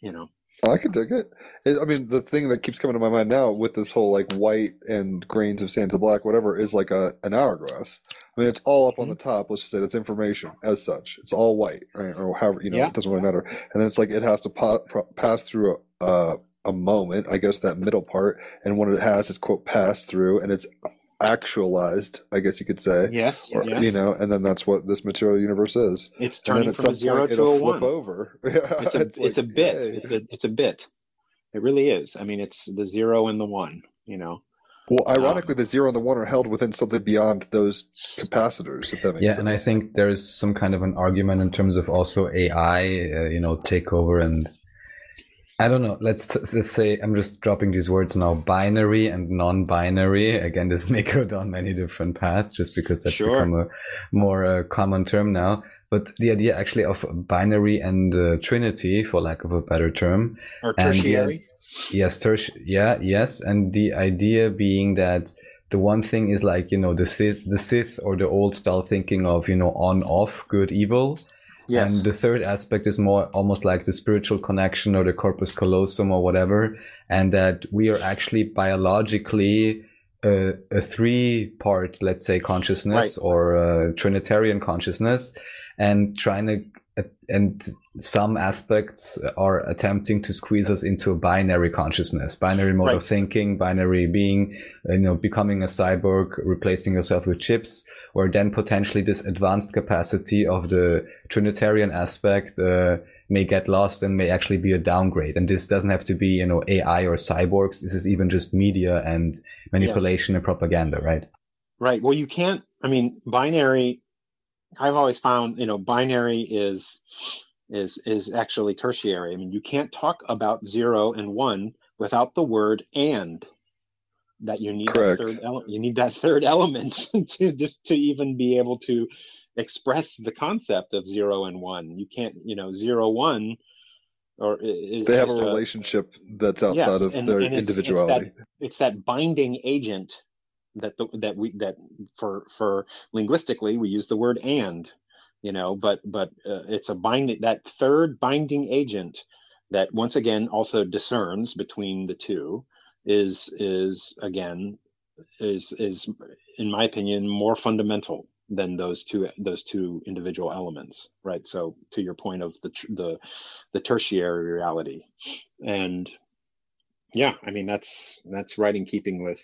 you know I could dig it. It- I mean, the thing that keeps coming to my mind now with this whole like white and grains of sand to black, whatever, is like a an hourglass. I mean, it's all up on Mm-hmm. the top. Let's just say that's information as such. It's all white, right? Or however, you know, Yeah. it doesn't really matter. And then it's like it has to pass through a, uh, a moment, I guess that middle part, and when it has, it's quote passed through, and it's actualized, I guess you could say. yes Or, yes You know, and then that's what this material universe is. it's And then turning from a zero point, to it'll a flip one over. It's a it's, a like, bit yay. it's a it's a bit it really is i mean it's the zero and the one you know Well, ironically, the zero and the one are held within something beyond those capacitors, if that makes yeah, sense. and I think there's some kind of an argument in terms of also AI, uh, you know, takeover and I don't know. Let's let's say I'm just dropping these words now: binary and non-binary. Again, this may go down many different paths, just because that's Sure. become a more uh, common term now. But the idea actually of binary and uh, trinity, for lack of a better term, or And, tertiary Yes, terti- yeah, yes, and the idea being that the one thing is like you know the Sith, the Sith or the old style thinking of you know on off good evil, yes and the third aspect is more almost like the spiritual connection or the corpus callosum or whatever, and that we are actually biologically uh, a, a three part, let's say, consciousness or a Trinitarian consciousness, and trying to and some aspects are attempting to squeeze us into a binary consciousness, binary mode Right. of thinking, binary being, you know, becoming a cyborg, replacing yourself with chips, or then potentially this advanced capacity of the Trinitarian aspect uh, may get lost and may actually be a downgrade. And this doesn't have to be, you know, AI or cyborgs. This is even just media and manipulation and propaganda, right? Right. Well, you can't. I mean, binary. I've always found, you know, binary is is is actually tertiary. I mean, you can't talk about zero and one without the word and. That you need Correct. that third element. You need that third element to just to even be able to express the concept of zero and one. You can't, you know, zero one, or they have a relationship that's outside Yes, of and- their and it's- it's individuality. it's that binding agent that the, that we that for for linguistically we use the word and you know but but uh, it's a binding that third binding agent that once again also discerns between the two is is again is is in my opinion more fundamental than those two those two individual elements right so to your point of the the the tertiary reality and yeah i mean that's that's right in keeping with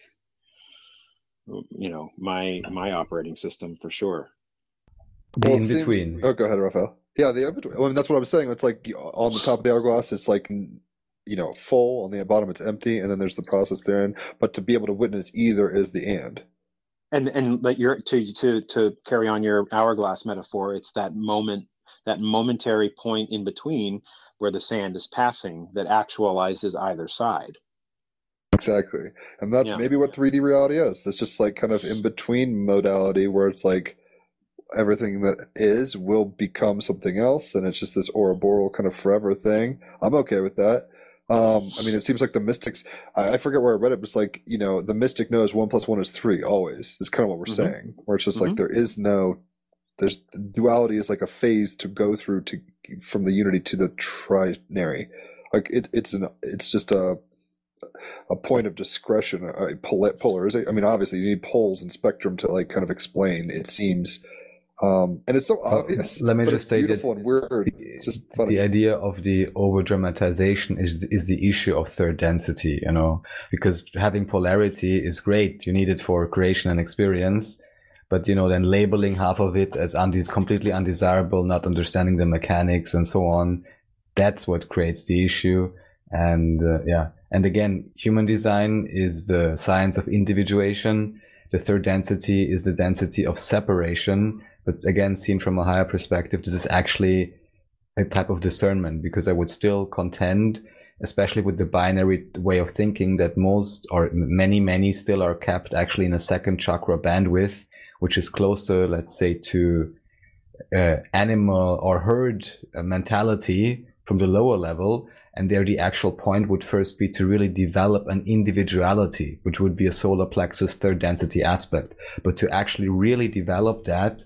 you know my my operating system for sure The Well, it in seems- between. Oh, go ahead, Raphael. Yeah, the in between. I mean, that's what I was saying. It's like on the top of the hourglass, it's like you know full. On the bottom, it's empty, and then there's the process therein. But to be able to witness either is the and. and and like you're to to to carry on your hourglass metaphor it's that moment that momentary point in between where the sand is passing that actualizes either side Exactly. And that's Yeah. maybe what 3D reality is. It's just like kind of in between modality where it's like everything that is will become something else and it's just this Ouroboros kind of forever thing. I'm okay with that. Um, I mean, it seems like the mystics, I, I forget where I read it, but it's like, you know, the mystic knows one plus one is three always, is kind of what we're Mhm. saying, where it's just like Mhm. there is no, there's duality is like a phase to go through to from the unity to the trinary. Like it, it's an, it's just a, a point of discretion, a pol- polarization. I mean, obviously, you need poles and spectrum to like kind of explain. It seems, um, and it's so Well, obvious. let me just say that beautiful and weird. the, It's just funny. the idea of the over dramatization is is the issue of third density you know because having polarity is great you need it for creation and experience but you know then labeling half of it as unde- completely undesirable not understanding the mechanics and so on that's what creates the issue and uh, yeah and again human design is the science of individuation the third density is the density of separation but again seen from a higher perspective this is actually a type of discernment because i would still contend especially with the binary way of thinking that most or many many still are kept actually in a second chakra bandwidth which is closer let's say to uh, animal or herd uh, mentality from the lower level. And there the actual point would first be to really develop an individuality which would be a solar plexus third density aspect. But to actually really develop that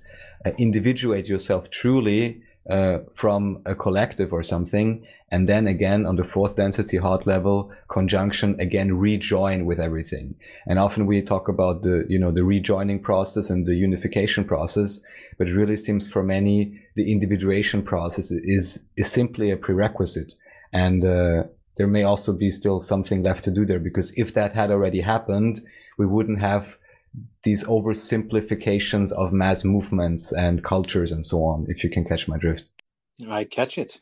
individuate yourself truly uh, from a collective or something and then again on the fourth density heart level conjunction again rejoin with everything. And often we talk about the you know the rejoining process and the unification process but it really seems for many the individuation process is is simply a prerequisite. And uh, there may also be still something left to do there because if that had already happened we wouldn't have these oversimplifications of mass movements and cultures and so on if you can catch my drift I catch it.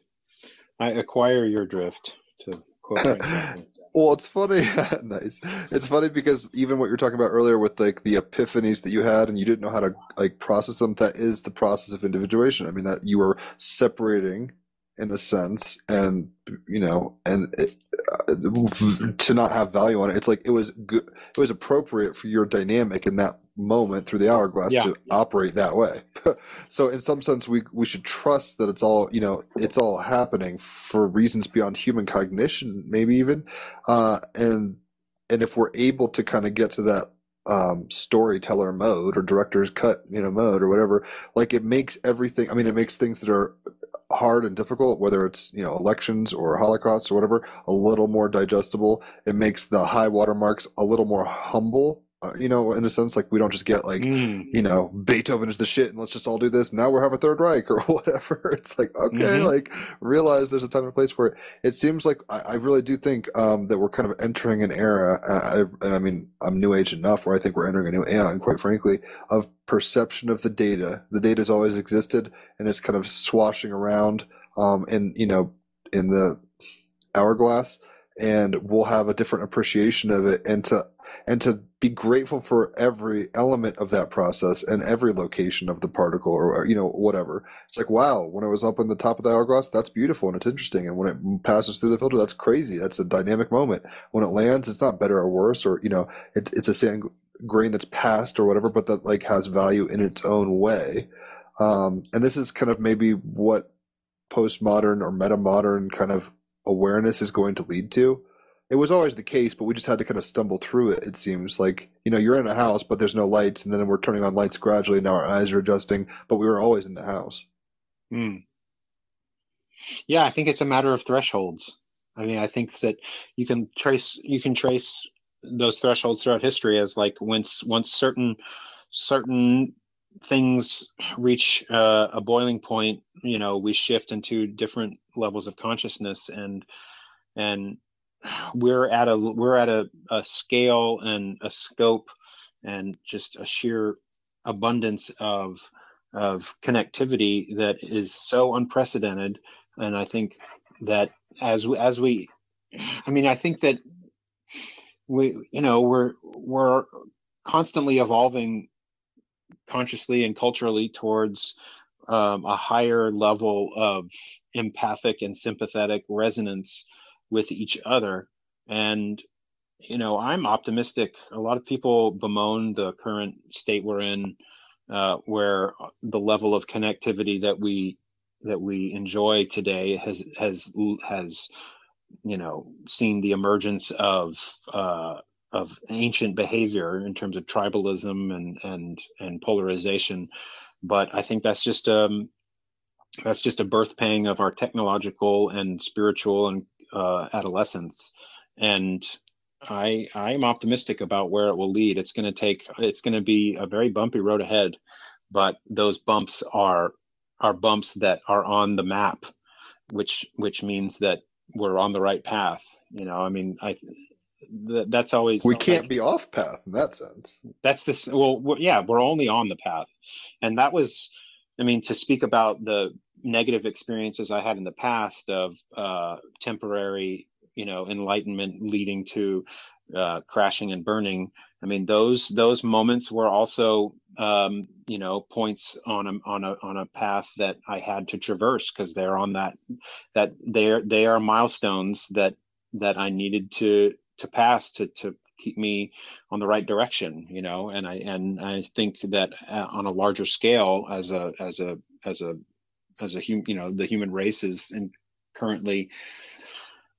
I acquire your drift. To quote Frank Well, it's funny. nice. It's funny because even what you're talking about earlier with like the epiphanies that you had and you didn't know how to like process them, that is the process of individuation. I mean, that you were separating in a sense and, you know, and it, uh, to not have value on it. It's like it was good. It was appropriate for your dynamic in that moment through the hourglass Yeah. to operate that way. so in some sense, we, we should trust that it's all, you know, it's all happening for reasons beyond human cognition, maybe even uh, and and if we're able to kind of get to that um, storyteller mode or director's cut you know mode or whatever like it makes everything i mean it makes things that are hard and difficult whether it's you know elections or holocaust or whatever a little more digestible. It makes the high watermarks a little more humble uh, you know in a sense like we don't just get like Mm. you know, Beethoven is the shit and let's just all do this. Now we're have a third Reich or whatever. It's like, okay, Mhm. like realize there's a time and place for it. It seems like I, I really do think um, that we're kind of entering an era, uh, I, and I mean, I'm new age enough where I think we're entering a new era, and quite frankly, of perception of the data. The data has always existed and it's kind of swashing around um, in, you know, in the hourglass and we'll have a different appreciation of it and to and to be grateful for every element of that process and every location of the particle or, you know whatever. It's like wow when it was up in the top of the hourglass that's beautiful and it's interesting. And when it passes through the filter that's crazy. That's a dynamic moment. When it lands it's not better or worse or you know it, it's a sand grain that's passed or whatever but that like has value in its own way. Um, and this is kind of maybe what postmodern or meta modern kind of awareness is going to lead to it was always the case, but we just had to kind of stumble through it. It seems like you know you're in a house, but there's no lights, and then we're turning on lights gradually. Now our eyes are adjusting, but we were always in the house. Mm. Yeah, I think it's a matter of thresholds. I mean, I think that you can trace you can trace those thresholds throughout history as like once once certain certain things reach uh, a boiling point, you know, we shift into different levels of consciousness, and and we're at a we're at a, a scale and a scope and just a sheer abundance of of connectivity that is so unprecedented. And i think that as we as we i mean i think that we you know we're we're constantly evolving consciously and culturally towards um, a higher level of empathic and sympathetic resonance with each other and you know, I'm optimistic. A lot of people bemoan the current state we're in, uh, where the level of connectivity that we that we enjoy today has has has you know seen the emergence of uh, of ancient behavior in terms of tribalism and and and polarization but i think that's just um that's just a birth pang of our technological and spiritual and uh, adolescence. And i i'm optimistic about where it will lead. It's going to take it's going to be a very bumpy road ahead but those bumps are are bumps that are on the map which which means that we're on the right path you know? I mean i th- that's always We can't like, be off path in that sense. that's this well we're, yeah we're only on the path. And that was i mean to speak about the negative experiences i had in the past of uh, temporary you know enlightenment leading to uh, crashing and burning. I mean those those moments were also um, you know points on a on a on a path that i had to traverse because they're on that that they're they are milestones that that i needed to to pass to to keep me on the right direction you know and i and i think that uh, on a larger scale as a as a as a as a human you know the human race is in currently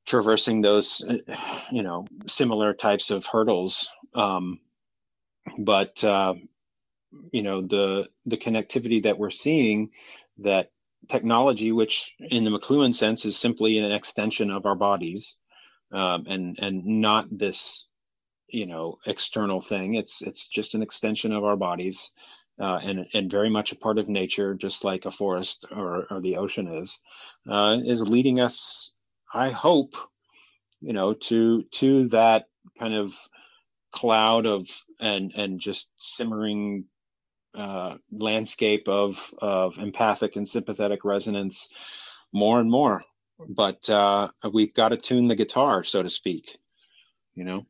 traversing those uh, you know similar types of hurdles. Um but uh you know the the connectivity that we're seeing that technology which in the mcluhan sense is simply an extension of our bodies um, and and not this you know external thing. It's it's just an extension of our bodies uh, and and very much a part of nature just like a forest or, or the ocean is uh, is leading us i hope you know to to that kind of cloud of and and just simmering uh, landscape of of empathic and sympathetic resonance more and more. But uh, we've got to tune the guitar so to speak you know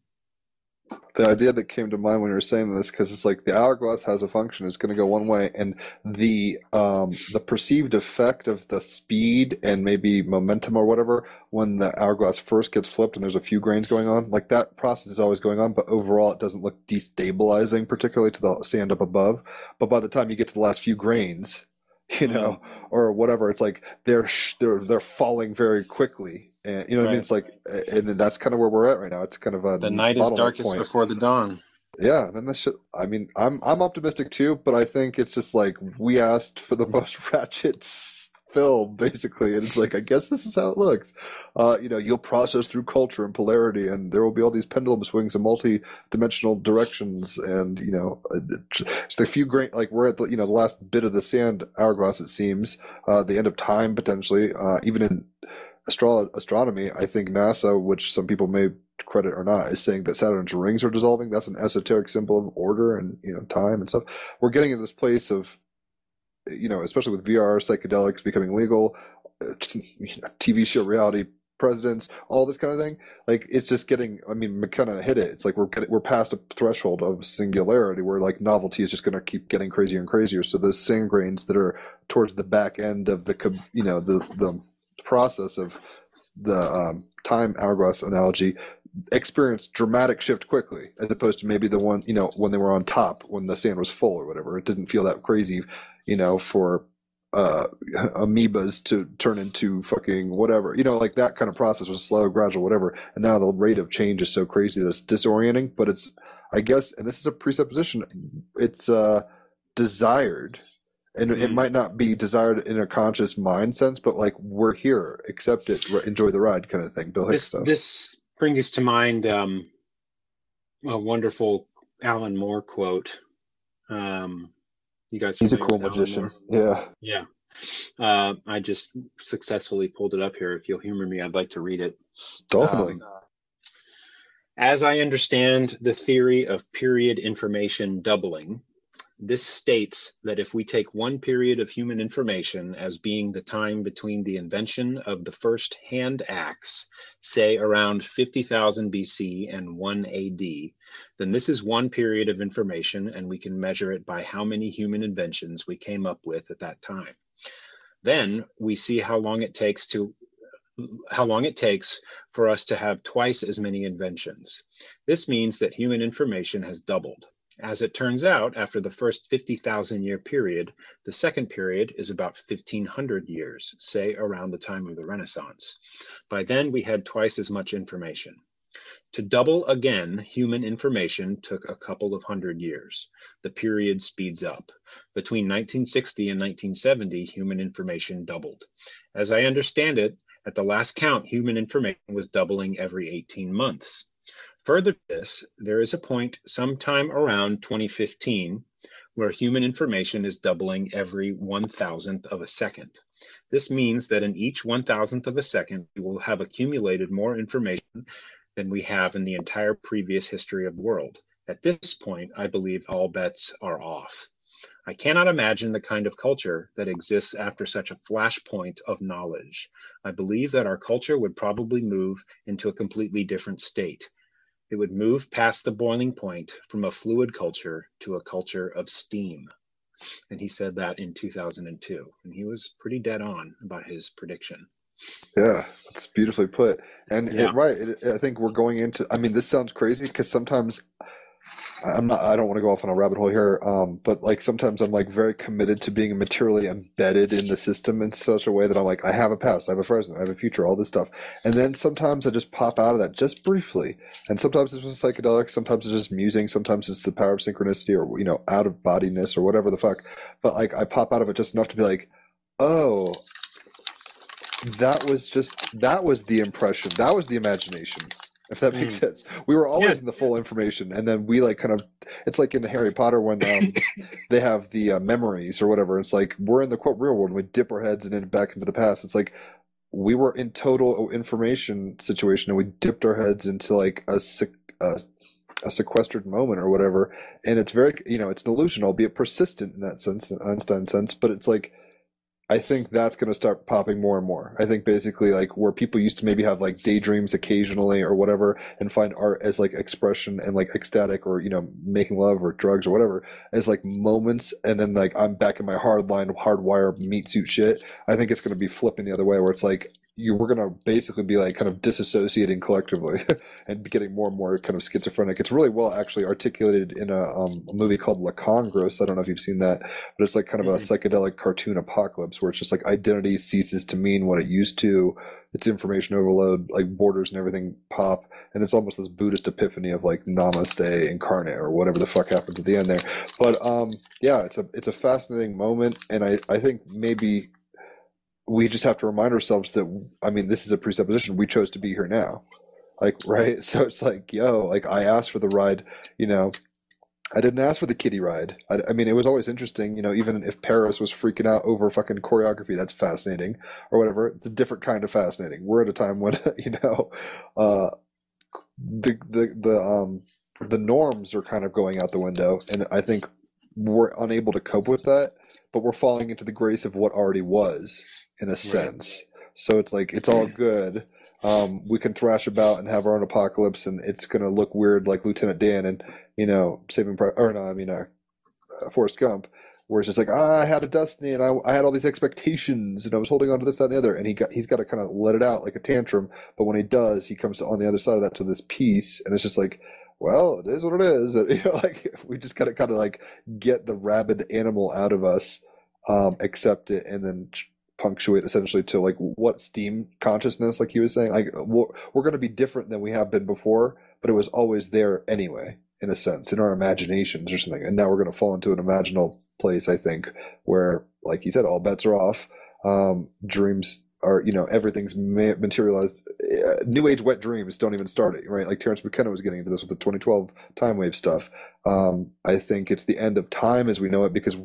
the idea that came to mind when you were saying this because it's like the hourglass has a function it's going to go one way and the um the perceived effect of the speed and maybe momentum or whatever when the hourglass first gets flipped and there's a few grains going on like that process is always going on but overall it doesn't look destabilizing particularly to the sand up above but by the time you get to the last few grains you know or whatever it's like they're sh- they're they're falling very quickly and you know what I mean? It's like, and that's kind of where we're at right now. It's kind of a the night is darkest point. before the dawn Yeah, then this should. I mean, I'm I'm optimistic too, but I think it's just like we asked for the most ratchet film, basically, and it's like I guess this is how it looks. Uh, you know, you'll process through culture and polarity, and there will be all these pendulum swings in multi-dimensional directions, and you know, uh, just a few grain. Like we're at the you know the last bit of the sand hourglass. It seems uh, the end of time potentially, uh, even in astro- astronomy. I think NASA, which some people may credit or not, is saying that Saturn's rings are dissolving. That's an esoteric symbol of order and you know time and stuff. We're getting into this place of, you know, especially with VR, psychedelics becoming legal, uh, TV show reality presidents, all this kind of thing. Like it's just getting. I mean, McKenna hit it. It's like we're we're past a threshold of singularity where like novelty is just going to keep getting crazier and crazier. So those sand grains that are towards the back end of the you know the the process of the um, time hourglass analogy experienced dramatic shift quickly as opposed to maybe the one you know when they were on top when the sand was full or whatever. It didn't feel that crazy you know for uh amoebas to turn into fucking whatever you know like that kind of process was slow gradual whatever. And now the rate of change is so crazy that it's disorienting but it's i guess and this is a presupposition it's uh desired and it Mhm. might not be desired in a conscious mind sense but like we're here accept it enjoy the ride kind of thing bill hicks this stuff this brings to mind um, a wonderful Alan Moore quote. Um, you guys, he's a cool magician yeah Yeah. Uh, I just successfully pulled it up here. If you'll humor me, I'd like to read it. definitely Um, as I understand the theory of period information doubling, this states that if we take one period of human information as being the time between the invention of the first hand axe, say around 50,000 BC and 1 AD, then this is one period of information and we can measure it by how many human inventions we came up with at that time. Then we see how long it takes to how long it takes for us to have twice as many inventions. This means that human information has doubled. As it turns out, after the first 50,000 year period, the second period is about 1500 years, say around the time of the Renaissance. By then, we had twice as much information. To double again, human information took a couple of hundred years. The period speeds up. Between 1960 and 1970, human information doubled. As I understand it, at the last count, human information was doubling every 18 months. Further to this, there is a point sometime around 2015 where human information is doubling every one thousandth of a second. This means that in each one thousandth of a second, we will have accumulated more information than we have in the entire previous history of the world. At this point, I believe all bets are off. I cannot imagine the kind of culture that exists after such a flashpoint of knowledge. I believe that our culture would probably move into a completely different state. It would move past the boiling point from a fluid culture to a culture of steam. And he said that in 2002. And he was pretty dead on about his prediction. Yeah, that's beautifully put. And Yeah. it, right, it, I think we're going into. I mean, this sounds crazy because sometimes I'm not. I don't want to go off on a rabbit hole here. Um, but like sometimes I'm like very committed to being materially embedded in the system in such a way that I'm like, I have a past, I have a present, I have a future, all this stuff. And then sometimes I just pop out of that just briefly. And sometimes it's just psychedelic, sometimes it's just musing, sometimes it's the power of synchronicity or you know out of bodiness or whatever the fuck. But like I pop out of it just enough to be like, oh, that was just that was the impression that was the imagination if that makes sense. We were always Yeah. in the full information and then we like kind of it's like in the harry potter when um, they have the uh, memories or whatever. It's like we're in the quote real world and we dip our heads and then back into the past. It's like we were in total information situation and we dipped our heads into like a, a, a sequestered moment or whatever. And it's very you know it's an illusion albeit persistent in that sense in einstein sense but it's like I think that's going to start popping more and more. I think basically like where people used to maybe have like daydreams occasionally or whatever and find art as like expression and like ecstatic or you know making love or drugs or whatever as like moments and then like I'm back in my hard line hardwire meat suit shit. I think it's going to be flipping the other way where it's like you we're going to basically be like kind of disassociating collectively and getting more and more kind of schizophrenic. It's really well actually articulated in a, um, a movie called La Congress. I don't know if you've seen that, but it's like kind of a psychedelic cartoon apocalypse where it's just like identity ceases to mean what it used to. It's information overload, like borders and everything pop, and it's almost this Buddhist epiphany of like Namaste incarnate or whatever the fuck happened at the end there. But um, yeah, it's a it's a fascinating moment, and I I think maybe we just have to remind ourselves that I mean this is a presupposition. We chose to be here now, like right. So it's like yo, like I asked for the ride, you know. I didn't ask for the kiddie ride. I, I mean, it was always interesting, you know. Even if Paris was freaking out over fucking choreography, that's fascinating, or whatever. It's a different kind of fascinating. We're at a time when you know, uh, the the the um the norms are kind of going out the window, and I think we're unable to cope with that. But we're falling into the grace of what already was, in a sense. So it's like it's all good. Um, we can thrash about and have our own apocalypse, and it's gonna look weird like Lieutenant Dan and you know Saving Pri- or no, I mean uh, uh, Forrest Gump, where it's just like ah, I had a destiny and I, I had all these expectations and I was holding on to this, that, and the other, and he got he's got to kind of let it out like a tantrum. But when he does, he comes on the other side of that to this peace, and it's just like, well, it is what it is. And, you know, like we just gotta kind of like get the rabid animal out of us, um, accept it, and then punctuate essentially to like what steam consciousness, like he was saying, like we're, we're going to be different than we have been before, but it was always there anyway, in a sense, in our imaginations or something. And now we're going to fall into an imaginal place, I think, where, like he said, all bets are off. Um, dreams are, you know, everything's ma- materialized. Uh, New age wet dreams don't even start it, right? Like Terence McKenna was getting into this with the 2012 time wave stuff. Um, I think it's the end of time as we know it because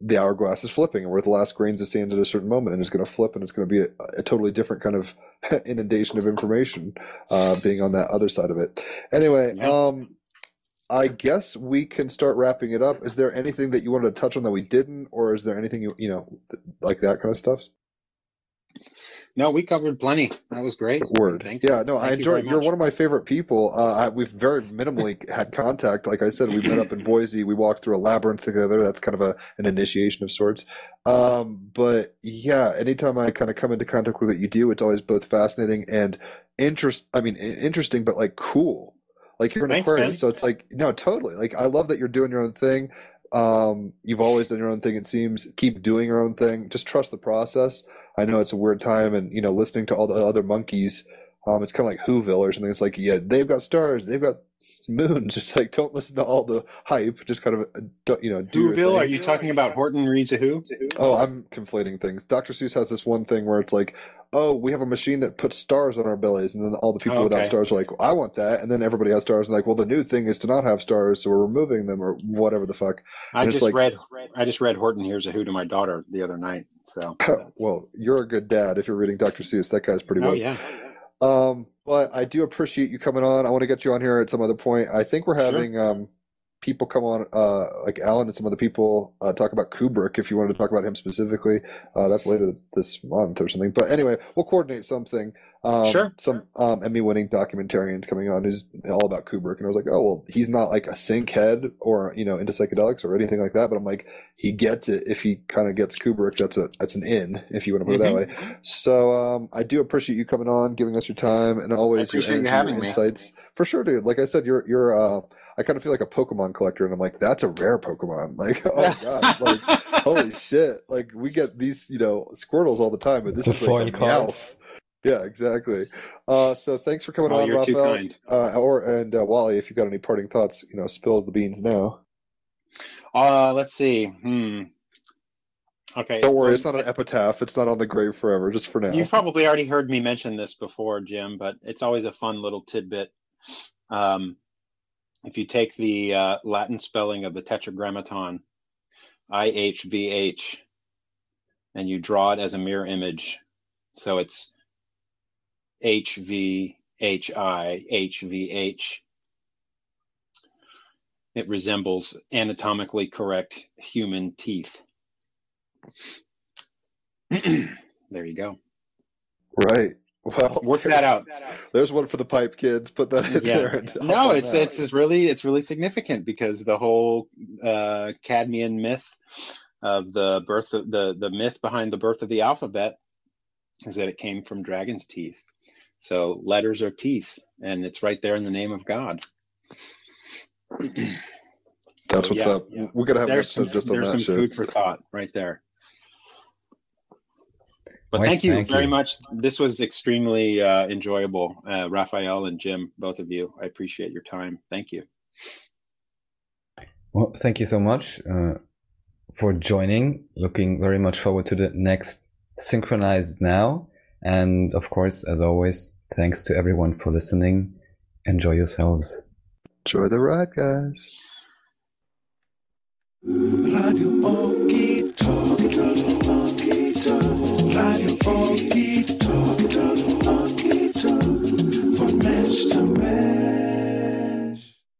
the hourglass is flipping and we're the last grains of sand at a certain moment and it's going to flip and it's going to be a, a totally different kind of inundation of information uh, being on that other side of it. Anyway um i guess we can start wrapping it up. Is there anything that you wanted to touch on that we didn't or is there anything you you know th- like that kind of stuff No, we covered plenty. That was great. Word. Thank you. yeah, no, I Thank you enjoy. You are one of my favorite people. Uh, I, we've very minimally had contact. Like I said, we met up in Boise. We walked through a labyrinth together. That's kind of a an initiation of sorts. Um, but yeah, anytime I kind of come into contact with what you do, it's always both fascinating and interest. I mean, interesting, but like cool. Like you're an Thanks, Aquarius, man. so it's like no, totally. Like I love that you're doing your own thing. Um, you've always done your own thing. It seems. Keep doing your own thing. Just trust the process. I know it's a weird time, and you know, listening to all the other monkeys, um, it's kind of like Whoville or something. It's like, yeah, they've got stars, they've got moons. Just like, don't listen to all the hype. Just kind of, uh, don't- you know, do Whoville? Are you talking about Horton reads a Who? Oh, I'm conflating things. Dr. Seuss has this one thing where it's like, oh, we have a machine that puts stars on our bellies, and then all the people Oh, without stars are like, I want that, and then everybody has stars, and like, well, the new thing is to not have stars, so we're removing them or whatever the fuck. I And it's just like- read. I just read Horton Hears a Who to my daughter the other night. So. well, you're a good dad if you're reading Dr. Seuss. That guy's pretty Oh well. yeah. Um, but I do appreciate you coming on. I want to get you on here at some other point. I think we're Sure. having um people come on, uh, like Alan and some other people uh, talk about Kubrick. If you wanted to talk about him specifically, uh, that's later this month or something. But anyway, we'll coordinate something. Um, Sure. Some um, Emmy-winning documentarians coming on who's all about Kubrick, and I was like, oh well, he's not like a sync head or you know into psychedelics or anything like that. But I'm like, he gets it if he kind of gets Kubrick. That's a that's an in if you want to put it that way. Mhm. So um, I do appreciate you coming on, giving us your time, and always your you energy, having your me. insights. For sure, dude. Like I said, you're you're. Uh, I kind of feel like a Pokemon collector, and I'm like, that's a rare Pokemon. Like, oh god, like holy shit! Like we get these, you know, Squirtles all the time, but this It's a is like a foil card. Meowth. Yeah, exactly. Uh, so thanks for coming Oh, on, Raphael. Uh, or and uh, Wally, if you've got any parting thoughts, you know, spill the beans now. Uh, let's see. Hmm. Okay. Don't worry, well, it's not an epitaph. It's not on the grave forever. Just for now. You've probably already heard me mention this before, Jim, but it's always a fun little tidbit. Um, if you take the uh, Latin spelling of the Tetragrammaton, IHVH, and you draw it as a mirror image, so it's HVHI, HVH, it resembles anatomically correct human teeth. there you go. Right. Well, Work that out. There's one for the pipe kids. Put that in Yeah. there. No, it's that. it's it's really it's really significant because the whole uh, Cadmean myth of the birth of the the myth behind the birth of the alphabet is that it came from dragon's teeth. So letters are teeth, and it's right there in the name of God. That's So, what's yeah, up. yeah. We're gonna have There's some, just on there's that some shit. food for thought right there. But Right, thank you thank very you. much. This was extremely uh, enjoyable, uh, Raphael and Jim, both of you. I appreciate your time. Thank you. Well, thank you so much uh, for joining. Looking very much forward to the next Synchronized Now. And of course, as always, Thanks to everyone for listening. Enjoy yourselves. Enjoy the ride, guys. Radio Radio to.